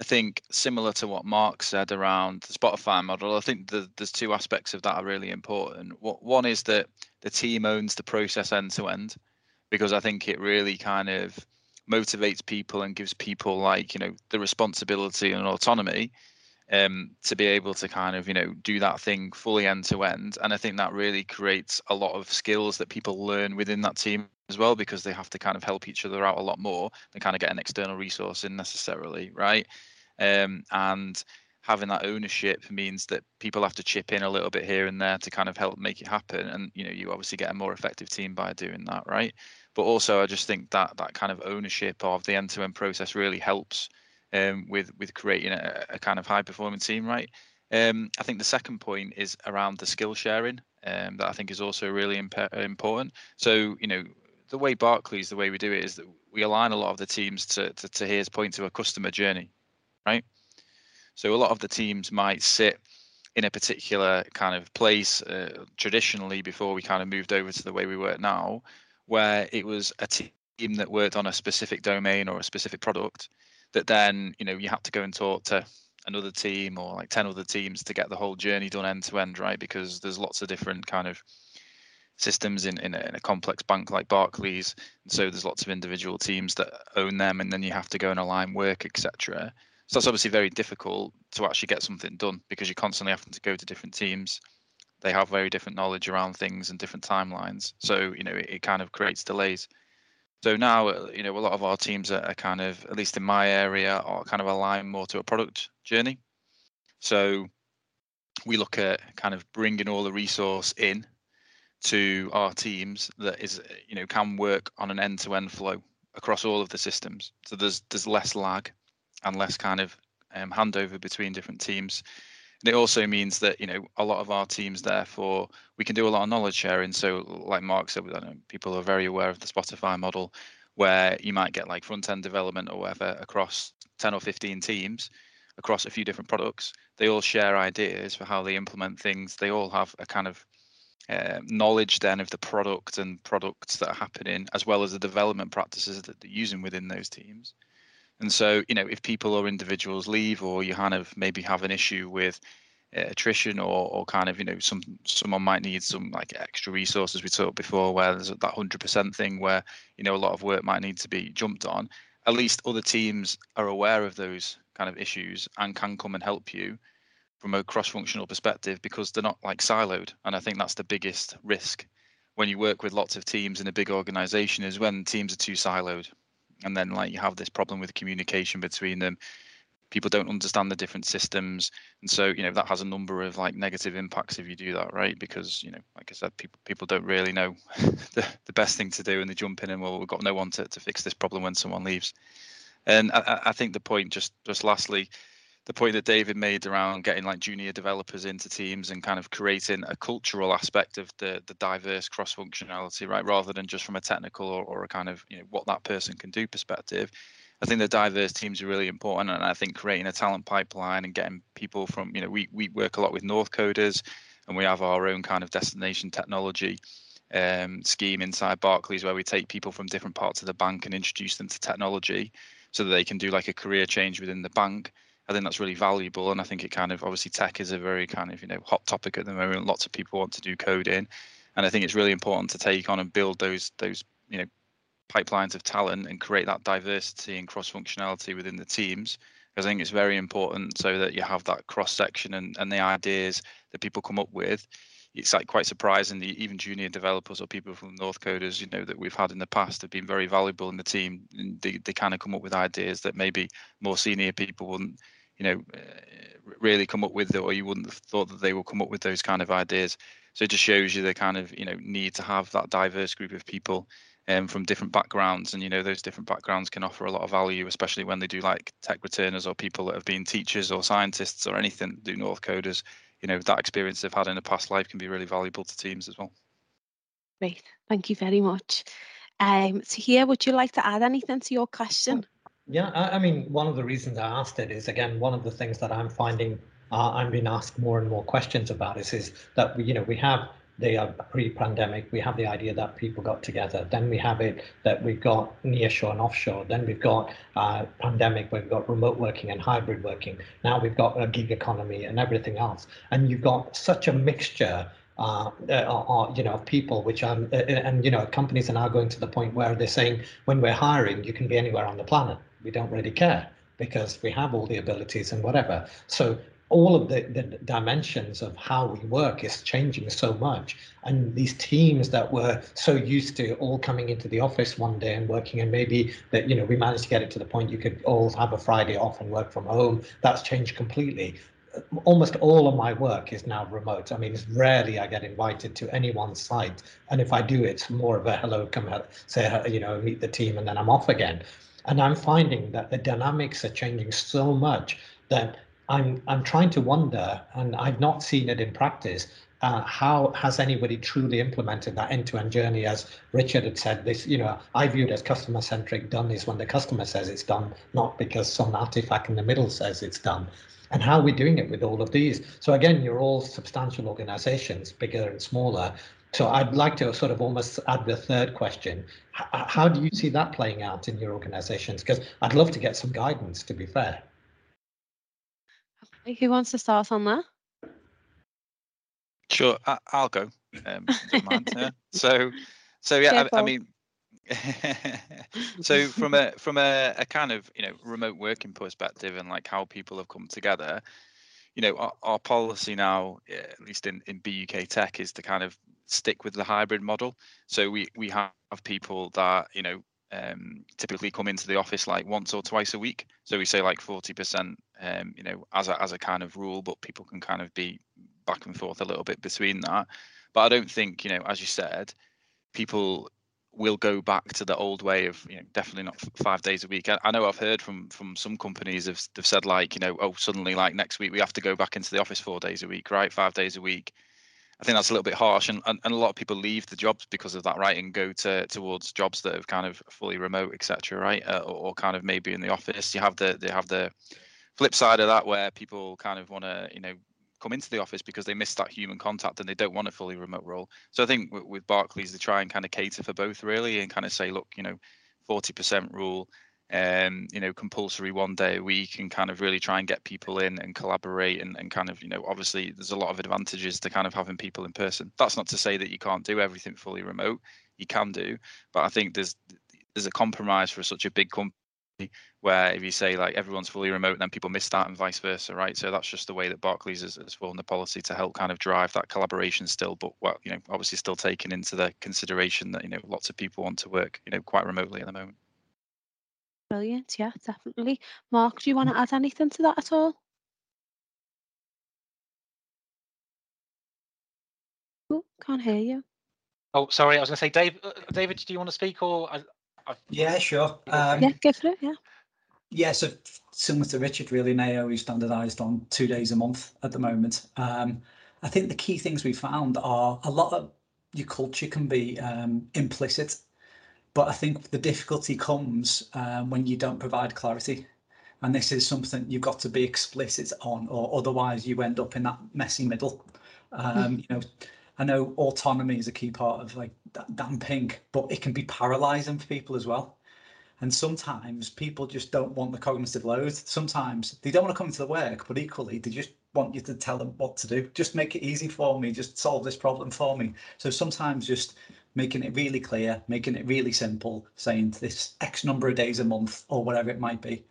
I think similar to what Mark said around the Spotify model, I think the, there's two aspects of that are really important. One is that the team owns the process end to end, because I think it really kind of motivates people and gives people like you know the responsibility and autonomy um, to be able to kind of you know do that thing fully end to end. And I think that really creates a lot of skills that people learn within that team as well because they have to kind of help each other out a lot more than kind of get an external resource in necessarily, right? Um, and having that ownership means that people have to chip in a little bit here and there to kind of help make it happen. And you know, you obviously get a more effective team by doing that, right? But also, I just think that that kind of ownership of the end-to-end process really helps um, with with creating a, a, kind of high-performing team, right? Um, I think the second point is around the skill sharing um, that I think is also really imp- important. So, you know, the way Barclays, the way we do it is that we align a lot of the teams to, to, to point to a customer journey, right? So a lot of the teams might sit in a particular kind of place uh, traditionally before we kind of moved over to the way we work now, where it was a team that worked on a specific domain or a specific product that then you know you had to go and talk to another team or like 10 other teams to get the whole journey done end to end right because there's lots of different kind of systems in, in a, in, a, complex bank like Barclays. And so there's lots of individual teams that own them, and then you have to go and align work, etc. So that's obviously very difficult to actually get something done because you're constantly having to go to different teams. They have very different knowledge around things and different timelines. So you know it, it kind of creates delays. So now uh, you know a lot of our teams are, kind of, at least in my area, are kind of aligned more to a product journey. So we look at kind of bringing all the resource in to our teams that is you know can work on an end-to-end flow across all of the systems so there's there's less lag and less kind of um, handover between different teams and it also means that you know a lot of our teams therefore we can do a lot of knowledge sharing. So like mark said know, people are very aware of the spotify model where you might get like front end development or whatever across 10 or 15 teams across a few different products. They all share ideas for how they implement things. They all have a kind of uh, knowledge then of the product and products that are happening, as well as the development practices that they're using within those teams. And so, you know, if people or individuals leave, or you kind of maybe have an issue with uh, attrition, or or kind of, you know, some someone might need some like extra resources. We talked before where there's that hundred percent thing where you know a lot of work might need to be jumped on. At least other teams are aware of those kind of issues and can come and help you from a cross-functional perspective because they're not like siloed and i think that's the biggest risk when you work with lots of teams in a big organization is when teams are too siloed and then like you have this problem with communication between them. People don't understand the different systems and so you know that has a number of like negative impacts if you do that right? Because you know like i said people people don't really know <laughs> the, the best thing to do and they jump in and well we've got no one to, to fix this problem when someone leaves. And I, I think the point just just lastly the point that David made around getting like junior developers into teams and kind of creating a cultural aspect of the the diverse cross functionality, right? Rather than just from a technical or, or a kind of you know what that person can do perspective. I think the diverse teams are really important, and I think creating a talent pipeline and getting people from you know we we work a lot with Northcoders, and we have our own kind of destination technology um, scheme inside Barclays where we take people from different parts of the bank and introduce them to technology so that they can do like a career change within the bank I think that's really valuable, and I think it kind of obviously tech is a very kind of you know hot topic at the moment. Lots of people want to do coding, and I think it's really important to take on and build those those you know pipelines of talent and create that diversity and cross functionality within the teams. Because I think it's very important so that you have that cross section and and the ideas that people come up with. It's like quite surprising that even junior developers or people from Northcoders, you know, that we've had in the past have been very valuable in the team. And they, they kind of come up with ideas that maybe more senior people wouldn't you know, uh, really come up with, or you wouldn't have thought that they will come up with those kind of ideas. So it just shows you the kind of you know need to have that diverse group of people um, from different backgrounds, and you know those different backgrounds can offer a lot of value, especially when they do like tech returners or people that have been teachers or scientists or anything do Northcoders. You know that experience they've had in a past life can be really valuable to teams as well. Great, thank you very much. Um, so Tahir, would you like to add anything to your question? Yeah, I, I, mean, one of the reasons I asked it is again one of the things that I'm finding uh, I'm being asked more and more questions about is is that we, you know we have the are pre-pandemic. We have the idea that people got together. Then we have it that we've got nearshore and offshore. Then we've got uh, pandemic we've got remote working and hybrid working. Now we've got a gig economy and everything else. And you've got such a mixture uh, uh, you know, people which are, uh, and you know, companies are now going to the point where they're saying, when we're hiring, you can be anywhere on the planet. We don't really care because we have all the abilities and whatever. So all of the, the dimensions of how we work is changing so much. And these teams that were so used to all coming into the office one day and working, and maybe that, you know, we managed to get it to the point you could all have a Friday off and work from home. That's changed completely. Almost all of my work is now remote. I mean, it's rarely I get invited to any one site. And if I do, it's more of a hello, come out, say, uh, you know, meet the team, and then I'm off again. And I'm finding that the dynamics are changing so much that I'm I'm trying to wonder, and I've not seen it in practice. Uh, how has anybody truly implemented that end-to-end journey? As Richard had said, this you know I view it as customer-centric. Done is when the customer says it's done, not because some artifact in the middle says it's done. And how are we doing it with all of these? So again, you're all substantial organizations, bigger and smaller, so I'd like to sort of almost add the third question. H- how do you see that playing out in your organizations? Because I'd love to get some guidance, to be fair. Who wants to start on that? Sure, I, will go. Um, yeah. <laughs> So, so yeah, I, I, mean, <laughs> so from a from a, a kind of you know remote working perspective and like how people have come together, you know, our, our policy now, at least in in BUK Tech, is to kind of stick with the hybrid model. So we we have people that you know um, typically come into the office like once or twice a week. So we say like 40%, um, you know, as a, as a kind of rule, but people can kind of be back and forth a little bit between that. But I don't think, you know, as you said, people will go back to the old way of, you know, definitely not five days a week. I, I know I've heard from from some companies have, have said like, you know, oh, suddenly like next week we have to go back into the office four days a week, right? Five days a week. I think that's a little bit harsh, and, and, and a lot of people leave the jobs because of that, right, and go to towards jobs that are kind of fully remote, etc., right, uh, or, or, kind of maybe in the office. You have the they have the flip side of that where people kind of want to, you know, come into the office because they miss that human contact and they don't want a fully remote role. So I think with, with Barclays, they try and kind of cater for both really, and kind of say, look, you know, 40% rule um, you know, compulsory one day a week and kind of really try and get people in and collaborate and, and kind of, you know, obviously there's a lot of advantages to kind of having people in person. That's not to say that you can't do everything fully remote. You can do, but I think there's there's a compromise for such a big company where if you say like everyone's fully remote, then people miss that and vice versa, right? So that's just the way that Barclays has, has formed the policy to help kind of drive that collaboration still, but well, you know, obviously still taking into the consideration that you know lots of people want to work, you know, quite remotely at the moment. Brilliant. Yeah, definitely. Mark, do you want to add anything to that at all? Oh, can't hear you. Oh, sorry. I was going to say, Dave, uh, David, do you want to speak or? I, yeah, sure. Um, yeah, go for it. Yeah. Yeah, so similar to Richard, really, Neo is standardised on two days a month at the moment. Um, I think the key things we found are a lot of your culture can be um, implicit, but I think the difficulty comes um, when you don't provide clarity. And this is something you've got to be explicit on, or otherwise you end up in that messy middle. Um, you know, I know autonomy is a key part of like that damping, but it can be paralyzing for people as well. And sometimes people just don't want the cognitive load. Sometimes they don't want to come to the work, but equally they just want you to tell them what to do. Just make it easy for me. Just solve this problem for me. So sometimes just making it really clear, making it really simple, saying this X number of days a month or whatever it might be.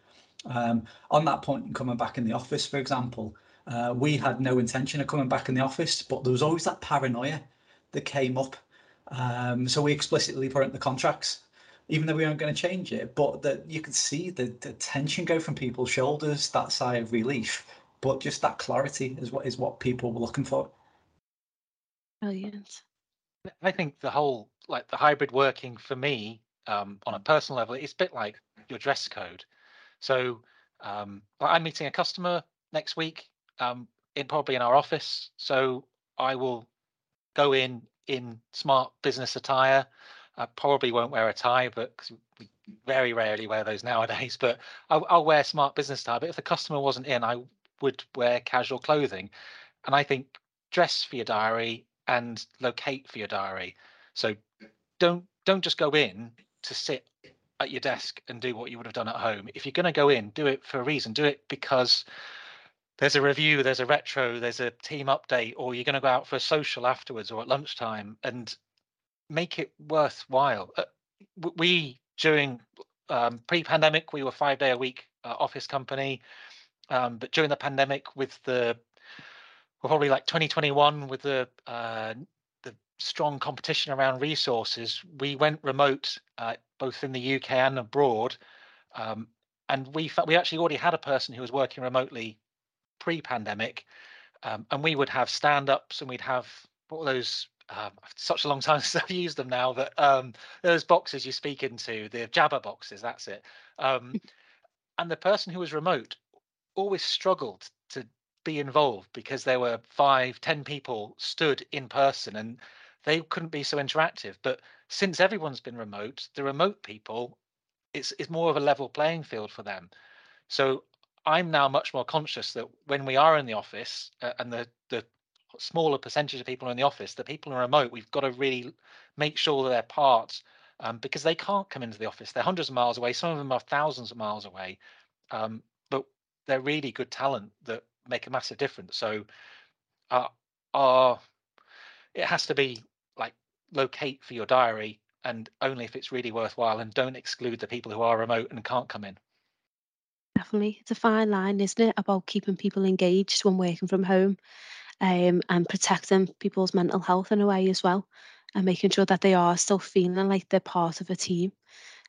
Um, on that point, coming back in the office, for example, uh, we had no intention of coming back in the office, but there was always that paranoia that came up. Um, so we explicitly put in the contracts, even though we weren't going to change it. But that you could see the, the tension go from people's shoulders, that sigh of relief. But just that clarity is what is what people were looking for. Brilliant. I think the whole like the hybrid working for me um, on a personal level, it's a bit like your dress code. So um, I'm meeting a customer next week um, in probably in our office. So I will go in in smart business attire. I probably won't wear a tie, but we very rarely wear those <laughs> nowadays. But I'll, I'll wear smart business attire. But if the customer wasn't in, I would wear casual clothing. And I think dress for your diary and locate for your diary. So don't don't just go in to sit at your desk and do what you would have done at home. If you're going to go in, do it for a reason. Do it because there's a review, there's a retro, there's a team update, or you're going to go out for a social afterwards or at lunchtime and make it worthwhile. Uh, we, during um, pre pandemic, we were five day a week uh, office company. Um, but during the pandemic, with the, well, probably like 2021, with the uh, the strong competition around resources, we went remote uh, both in the UK and abroad. Um, and we we actually already had a person who was working remotely pre-pandemic, um, and we would have stand-ups and we'd have all those. Um, such a long time <laughs> since I've used them now that um, those boxes you speak into, the Jabra boxes, that's it. Um, and the person who was remote always struggled be involved because there were five, ten people stood in person and they couldn't be so interactive. But since everyone's been remote, the remote people, it's it's more of a level playing field for them. So I'm now much more conscious that when we are in the office uh, and the the smaller percentage of people in the office, the people are remote, we've got to really make sure that they're part um, because they can't come into the office. They're hundreds of miles away. Some of them are thousands of miles away, um, but they're really good talent that make a massive difference. So, uh, our it has to be like locate for your diary and only if it's really worthwhile and don't exclude the people who are remote and can't come in definitely. It's a fine line, isn't it, about keeping people engaged when working from home um, and protecting people's mental health in a way as well, and making sure that they are still feeling like they're part of a team.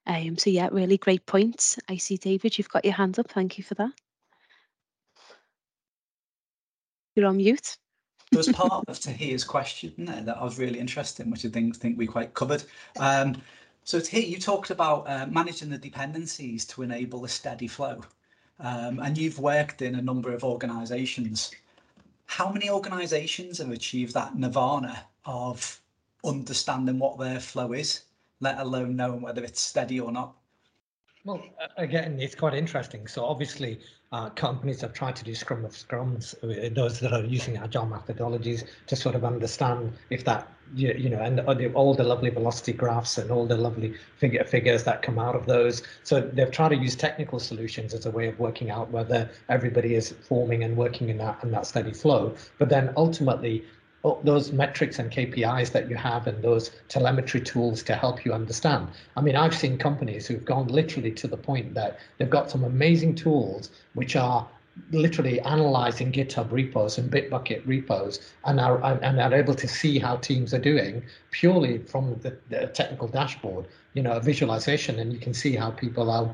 Um, so, yeah, really great points. I see, David, you've got your hand up. Thank you for that. You're on mute. there was part <laughs> of Tahir's question there that I was really interested in, which I think think we quite covered. Um, so Tahir, you talked about uh, managing the dependencies to enable a steady flow. Um, and you've worked in a number of organizations. How many organizations have achieved that nirvana of understanding what their flow is, let alone knowing whether it's steady or not? Well, again, it's quite interesting. So obviously, uh, companies have tried to do Scrum of Scrums, uh, those that are using agile methodologies to sort of understand if that, you, you know, and all the lovely velocity graphs and all the lovely figure figures that come out of those. So they've tried to use technical solutions as a way of working out whether everybody is forming and working in that in that steady flow. But then ultimately, Oh, those metrics and KPIs that you have and those telemetry tools to help you understand. I mean, I've seen companies who've gone literally to the point that they've got some amazing tools which are literally analyzing GitHub repos and Bitbucket repos and are and are able to see how teams are doing purely from the, the technical dashboard, you know, a visualization, and you can see how people are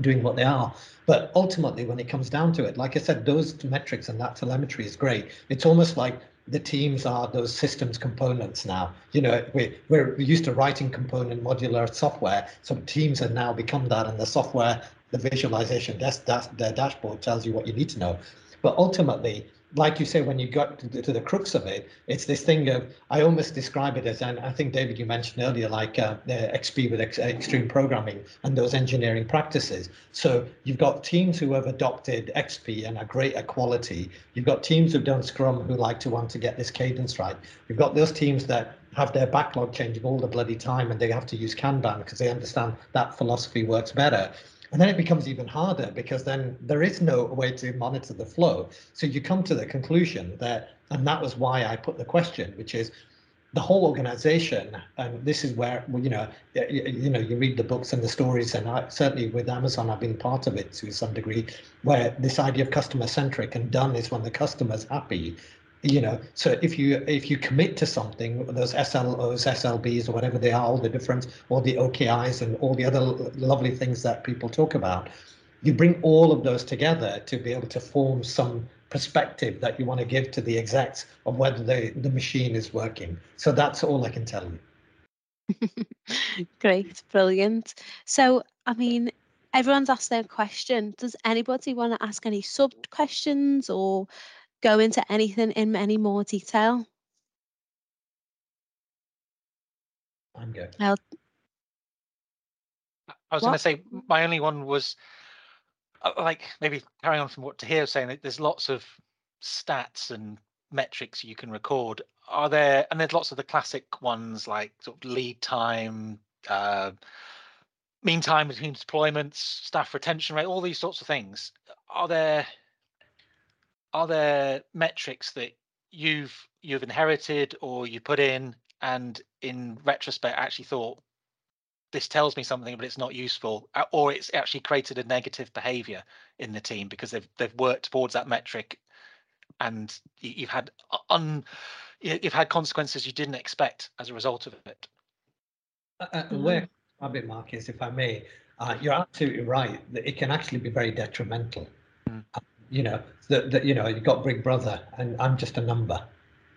doing what they are. But ultimately, when it comes down to it, like I said, those metrics and that telemetry is great. It's almost like the teams are those systems components now. You know, we, we're used to writing component modular software. So teams have now become that and the software, the visualization, that's, that's, the dashboard tells you what you need to know. But ultimately, like you say, when you got to the, to the, crux of it, it's this thing of I almost describe it as, and I think David, you mentioned earlier, like uh, XP with ex extreme programming and those engineering practices. So you've got teams who have adopted XP and are great at quality. You've got teams who've done Scrum who like to want to get this cadence right. You've got those teams that have their backlog changing all the bloody time and they have to use Kanban because they understand that philosophy works better. And then it becomes even harder because then there is no way to monitor the flow. So you come to the conclusion that, and that was why I put the question, which is the whole organization. And this is where, you know, you, you know, you read the books and the stories, and I, certainly with Amazon, I've been part of it to some degree, where this idea of customer centric and done is when the customer's happy you know so if you if you commit to something those slos slbs or whatever they are all the different all the OKRs and all the other lovely things that people talk about you bring all of those together to be able to form some perspective that you want to give to the execs of whether the, the machine is working. So that's all i can tell you. <laughs> Great. Brilliant. So i mean everyone's asked their question. Does anybody want to ask any sub questions or go into anything in any more detail? I'm good. I'll, I was going to say my only one was uh, like maybe carrying on from what Tahir was saying. There's lots of stats and metrics you can record. Are there and there's lots of the classic ones like sort of lead time, uh, mean time between deployments, staff retention rate, all these sorts of things. Are there are there metrics that you've you've inherited or you put in and in retrospect actually thought this tells me something but it's not useful or it's actually created a negative behavior in the team because they've they've worked towards that metric and you've had un you've had consequences you didn't expect as a result of it. Uh, uh where a bit marcus if i may? Uh, you're absolutely right that it can actually be very detrimental. Mm you know that, that you know you've got big brother and i'm just a number.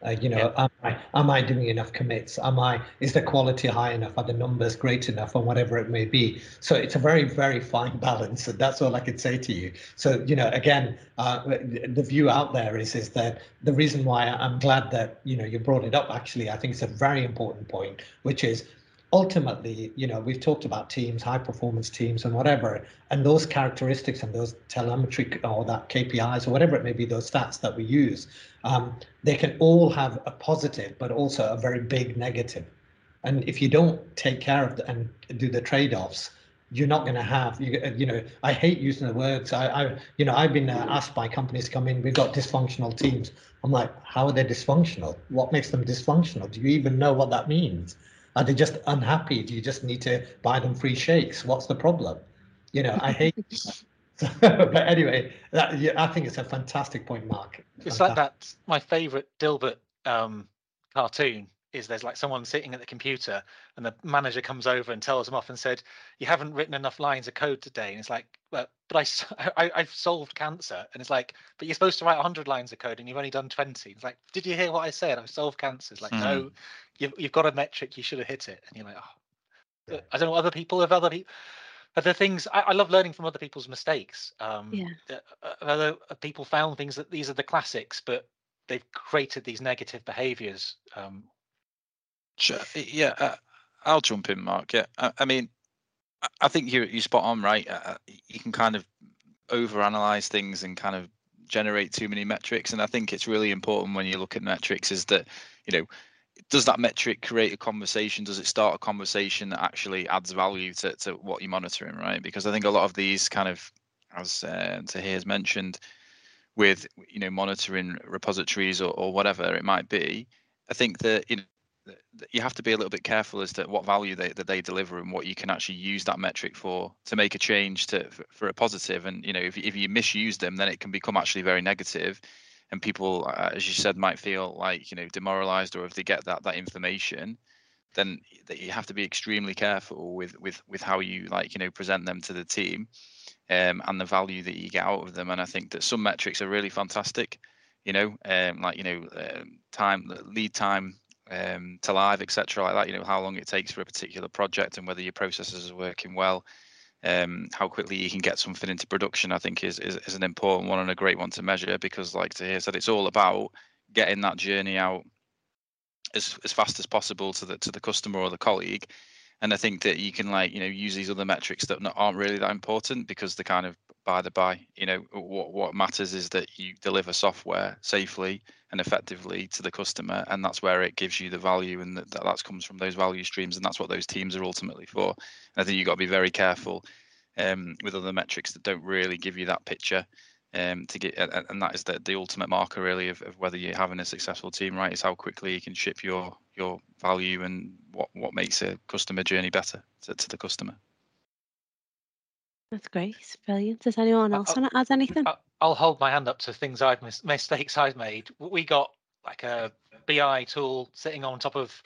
Uh, you know yeah. am i am i doing enough commits? Am i is the quality high enough? Are the numbers great enough? Or whatever it may be. So it's a very very fine <laughs> balance. And that's all i can say to you. So you know again uh, the view out there is is that the reason why i'm glad that you know you brought it up actually i think it's a very important point which is ultimately, you know, we've talked about teams, high performance teams and whatever, and those characteristics and those telemetry or that KPIs or whatever it may be, those stats that we use, um, they can all have a positive, but also a very big negative. And if you don't take care of the, and do the trade-offs, you're not going to have you, you know i hate using the words i, I you know i've been uh, asked by companies to come in we've got dysfunctional teams. I'm like how are they dysfunctional? What makes them dysfunctional? Do you even know what that means are they just unhappy? Do you just need to buy them free shakes? What's the problem? You know, I hate. <laughs> <laughs> but anyway, that, yeah, I think it's a fantastic point, Mark. It's like that. My favourite Dilbert um, cartoon is there's like someone sitting at the computer and the manager comes over and tells them off and said you haven't written enough lines of code today. And it's like but but I, <laughs> I i've solved cancer. And it's like but you're supposed to write 100 lines of code and you've only done 20 it's like did you hear what i said? I've solved cancer. It's like mm. no you've, you've got a metric you should have hit it. And you're like oh yeah. i don't know other people have other people other things I, I, love learning from other people's mistakes um yeah. uh, other uh, people found things that these are the classics but they've created these negative behaviors um yeah, uh, I'll jump in, Mark. Yeah, I, I mean, I think you you spot on, right? Uh, you can kind of overanalyze things and kind of generate too many metrics, and I think it's really important when you look at metrics is that you know does that metric create a conversation does it start a conversation that actually adds value to, to what you're monitoring right because i think a lot of these kind of as uh, Tahir's mentioned with you know monitoring repositories or, or whatever it might be i think that you know you have to be a little bit careful as to what value they, that they deliver and what you can actually use that metric for to make a change to for a positive. And you know if, if you misuse them then it can become actually very negative. And people uh, as you said might feel like you know demoralized or if they get that that information then you have to be extremely careful with with with how you like you know present them to the team um, and the value that you get out of them. And i think that some metrics are really fantastic you know, um, like you know, um, time lead time um, to live, etc. Like that, you know, how long it takes for a particular project and whether your processes are working well. Um, how quickly you can get something into production, I think, is, is is an important one and a great one to measure because, like Tahir said, it's all about getting that journey out as as fast as possible to the to the customer or the colleague. And I think that you can like you know use these other metrics that aren't really that important because they're kind of by the by. You know what what matters is that you deliver software safely and effectively to the customer, and that's where it gives you the value, and that that comes from those value streams, and that's what those teams are ultimately for. And I think you've got to be very careful um, with other metrics that don't really give you that picture um, to get and that is the, the ultimate marker really of, of whether you're having a successful team right? Is how quickly you can ship your your value and what what makes a customer journey better to, to the customer. That's great. Brilliant. Does anyone else want to add anything i'll hold my hand up to things i've mis- mistakes i've made we got like a bi tool sitting on top of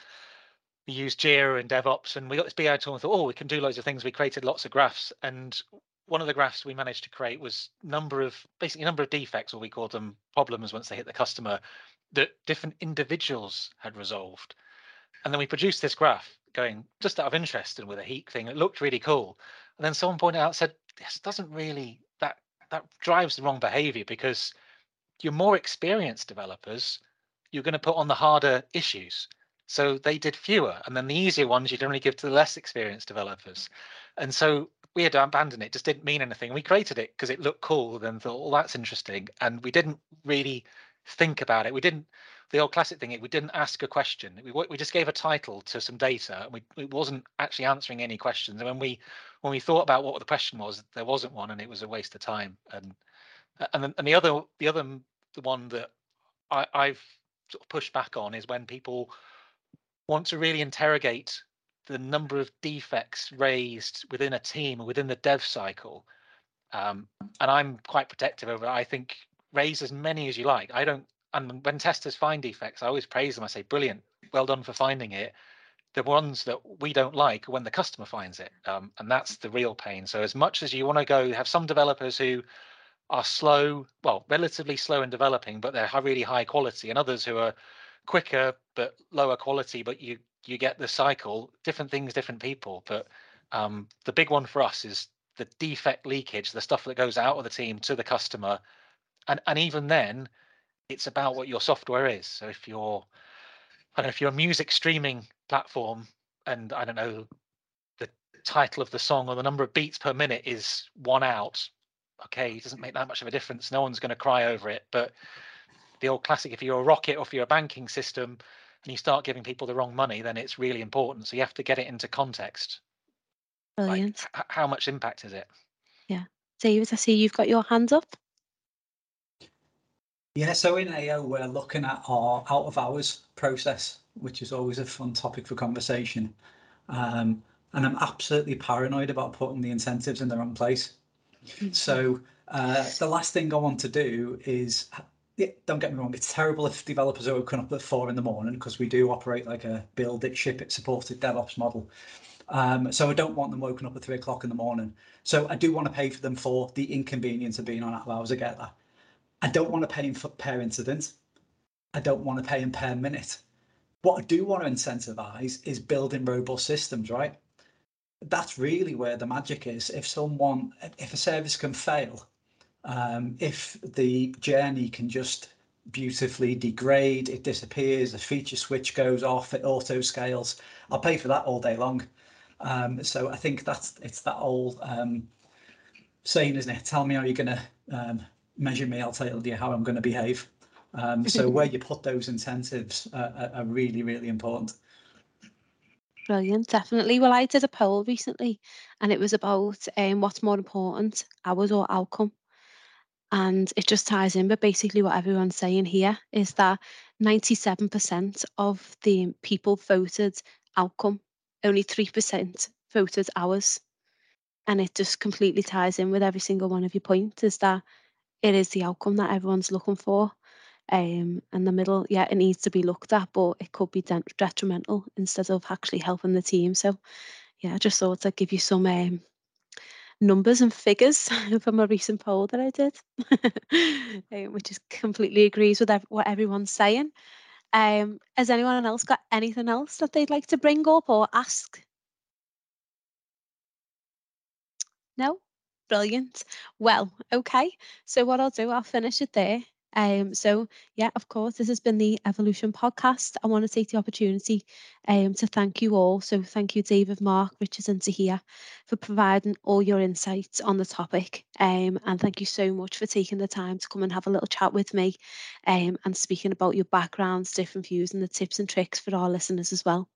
we used Jira and DevOps, and we got this BI tool and thought, oh, we can do loads of things. We created lots of graphs, and one of the graphs we managed to create was number of basically number of defects, or we call them problems once they hit the customer, that different individuals had resolved. And then we produced this graph going just out of interest and with a heat thing. It looked really cool. And then someone pointed out said, this doesn't really that drives the wrong behavior because your more experienced developers, you're going to put on the harder issues. So they did fewer, and then the easier ones you'd only give to the less experienced developers. And so we had to abandon it, just didn't mean anything. We created it because it looked cool, and thought, "Well, that's interesting," and we didn't really think about it. We didn't the old classic thing. We didn't ask a question. We we just gave a title to some data, and we it wasn't actually answering any questions. And when we when we thought about what the question was, there wasn't one, and it was a waste of time. And and and the other the other the one that I, I've sort of pushed back on is when people want to really interrogate the number of defects raised within a team or within the dev cycle. Um, and I'm quite protective over. I think raise as many as you like. I don't, and when testers find defects, I always praise them. I say, brilliant, well done for finding it. The ones that we don't like when the customer finds it. Um, and that's the real pain. So, as much as you want to go have some developers who are slow, well, relatively slow in developing, but they're really high quality, and others who are quicker but lower quality, but you you get the cycle, different things, different people. But um, the big one for us is the defect leakage, the stuff that goes out of the team to the customer. And and even then, it's about what your software is. So if you're I don't know if you're a music streaming platform and I don't know the title of the song or the number of beats per minute is one out, okay, it doesn't make that much of a difference. No one's going to cry over it. But the old classic, if you're a rocket or if you're a banking system, and you start giving people the wrong money, then it's really important. So you have to get it into context. Brilliant. Like, how much impact is it? Yeah. David, I see you've got your hands up. Yeah, so in AO, we're looking at our out of hours process, which is always a fun topic for conversation. Um, and I'm absolutely paranoid about putting the incentives in the wrong place. Mm-hmm. So uh, the last thing I want to do is yeah, don't get me wrong, it's terrible if developers are woken up at four in the morning because we do operate like a build it, ship it, supported DevOps model. Um, so I don't want them woken up at three o'clock in the morning. So I do want to pay for them for the inconvenience of being on out of hours. I get that. I don't want to pay them for per incident. I don't want to pay them per minute. What I do want to incentivize is building robust systems, right? That's really where the magic is. If someone, if a service can fail, um, if the journey can just beautifully degrade, it disappears, a feature switch goes off, it auto scales, I'll pay for that all day long. Um, so I think that's it's that old um, saying, isn't it? Tell me how you're going to um, measure me, I'll tell you how I'm going to behave. Um, so where you put those incentives uh, are really, really important. Brilliant, definitely. Well, I did a poll recently and it was about um, what's more important, hours or outcome. And it just ties in, but basically, what everyone's saying here is that 97% of the people voted outcome, only 3% voted hours. And it just completely ties in with every single one of your points is that it is the outcome that everyone's looking for. Um, and the middle, yeah, it needs to be looked at, but it could be detrimental instead of actually helping the team. So, yeah, I just thought I'd give you some um, numbers and figures <laughs> from a recent poll that I did, <laughs> um, which is completely agrees with ev- what everyone's saying. Um, has anyone else got anything else that they'd like to bring up or ask? No? Brilliant. Well, okay. So what I'll do, I'll finish it there. Um, so yeah, of course, this has been the Evolution podcast. I want to take the opportunity um, to thank you all. So thank you, David, Mark, Richard, and Tahir, for providing all your insights on the topic. Um, and thank you so much for taking the time to come and have a little chat with me um, and speaking about your backgrounds, different views, and the tips and tricks for our listeners as well.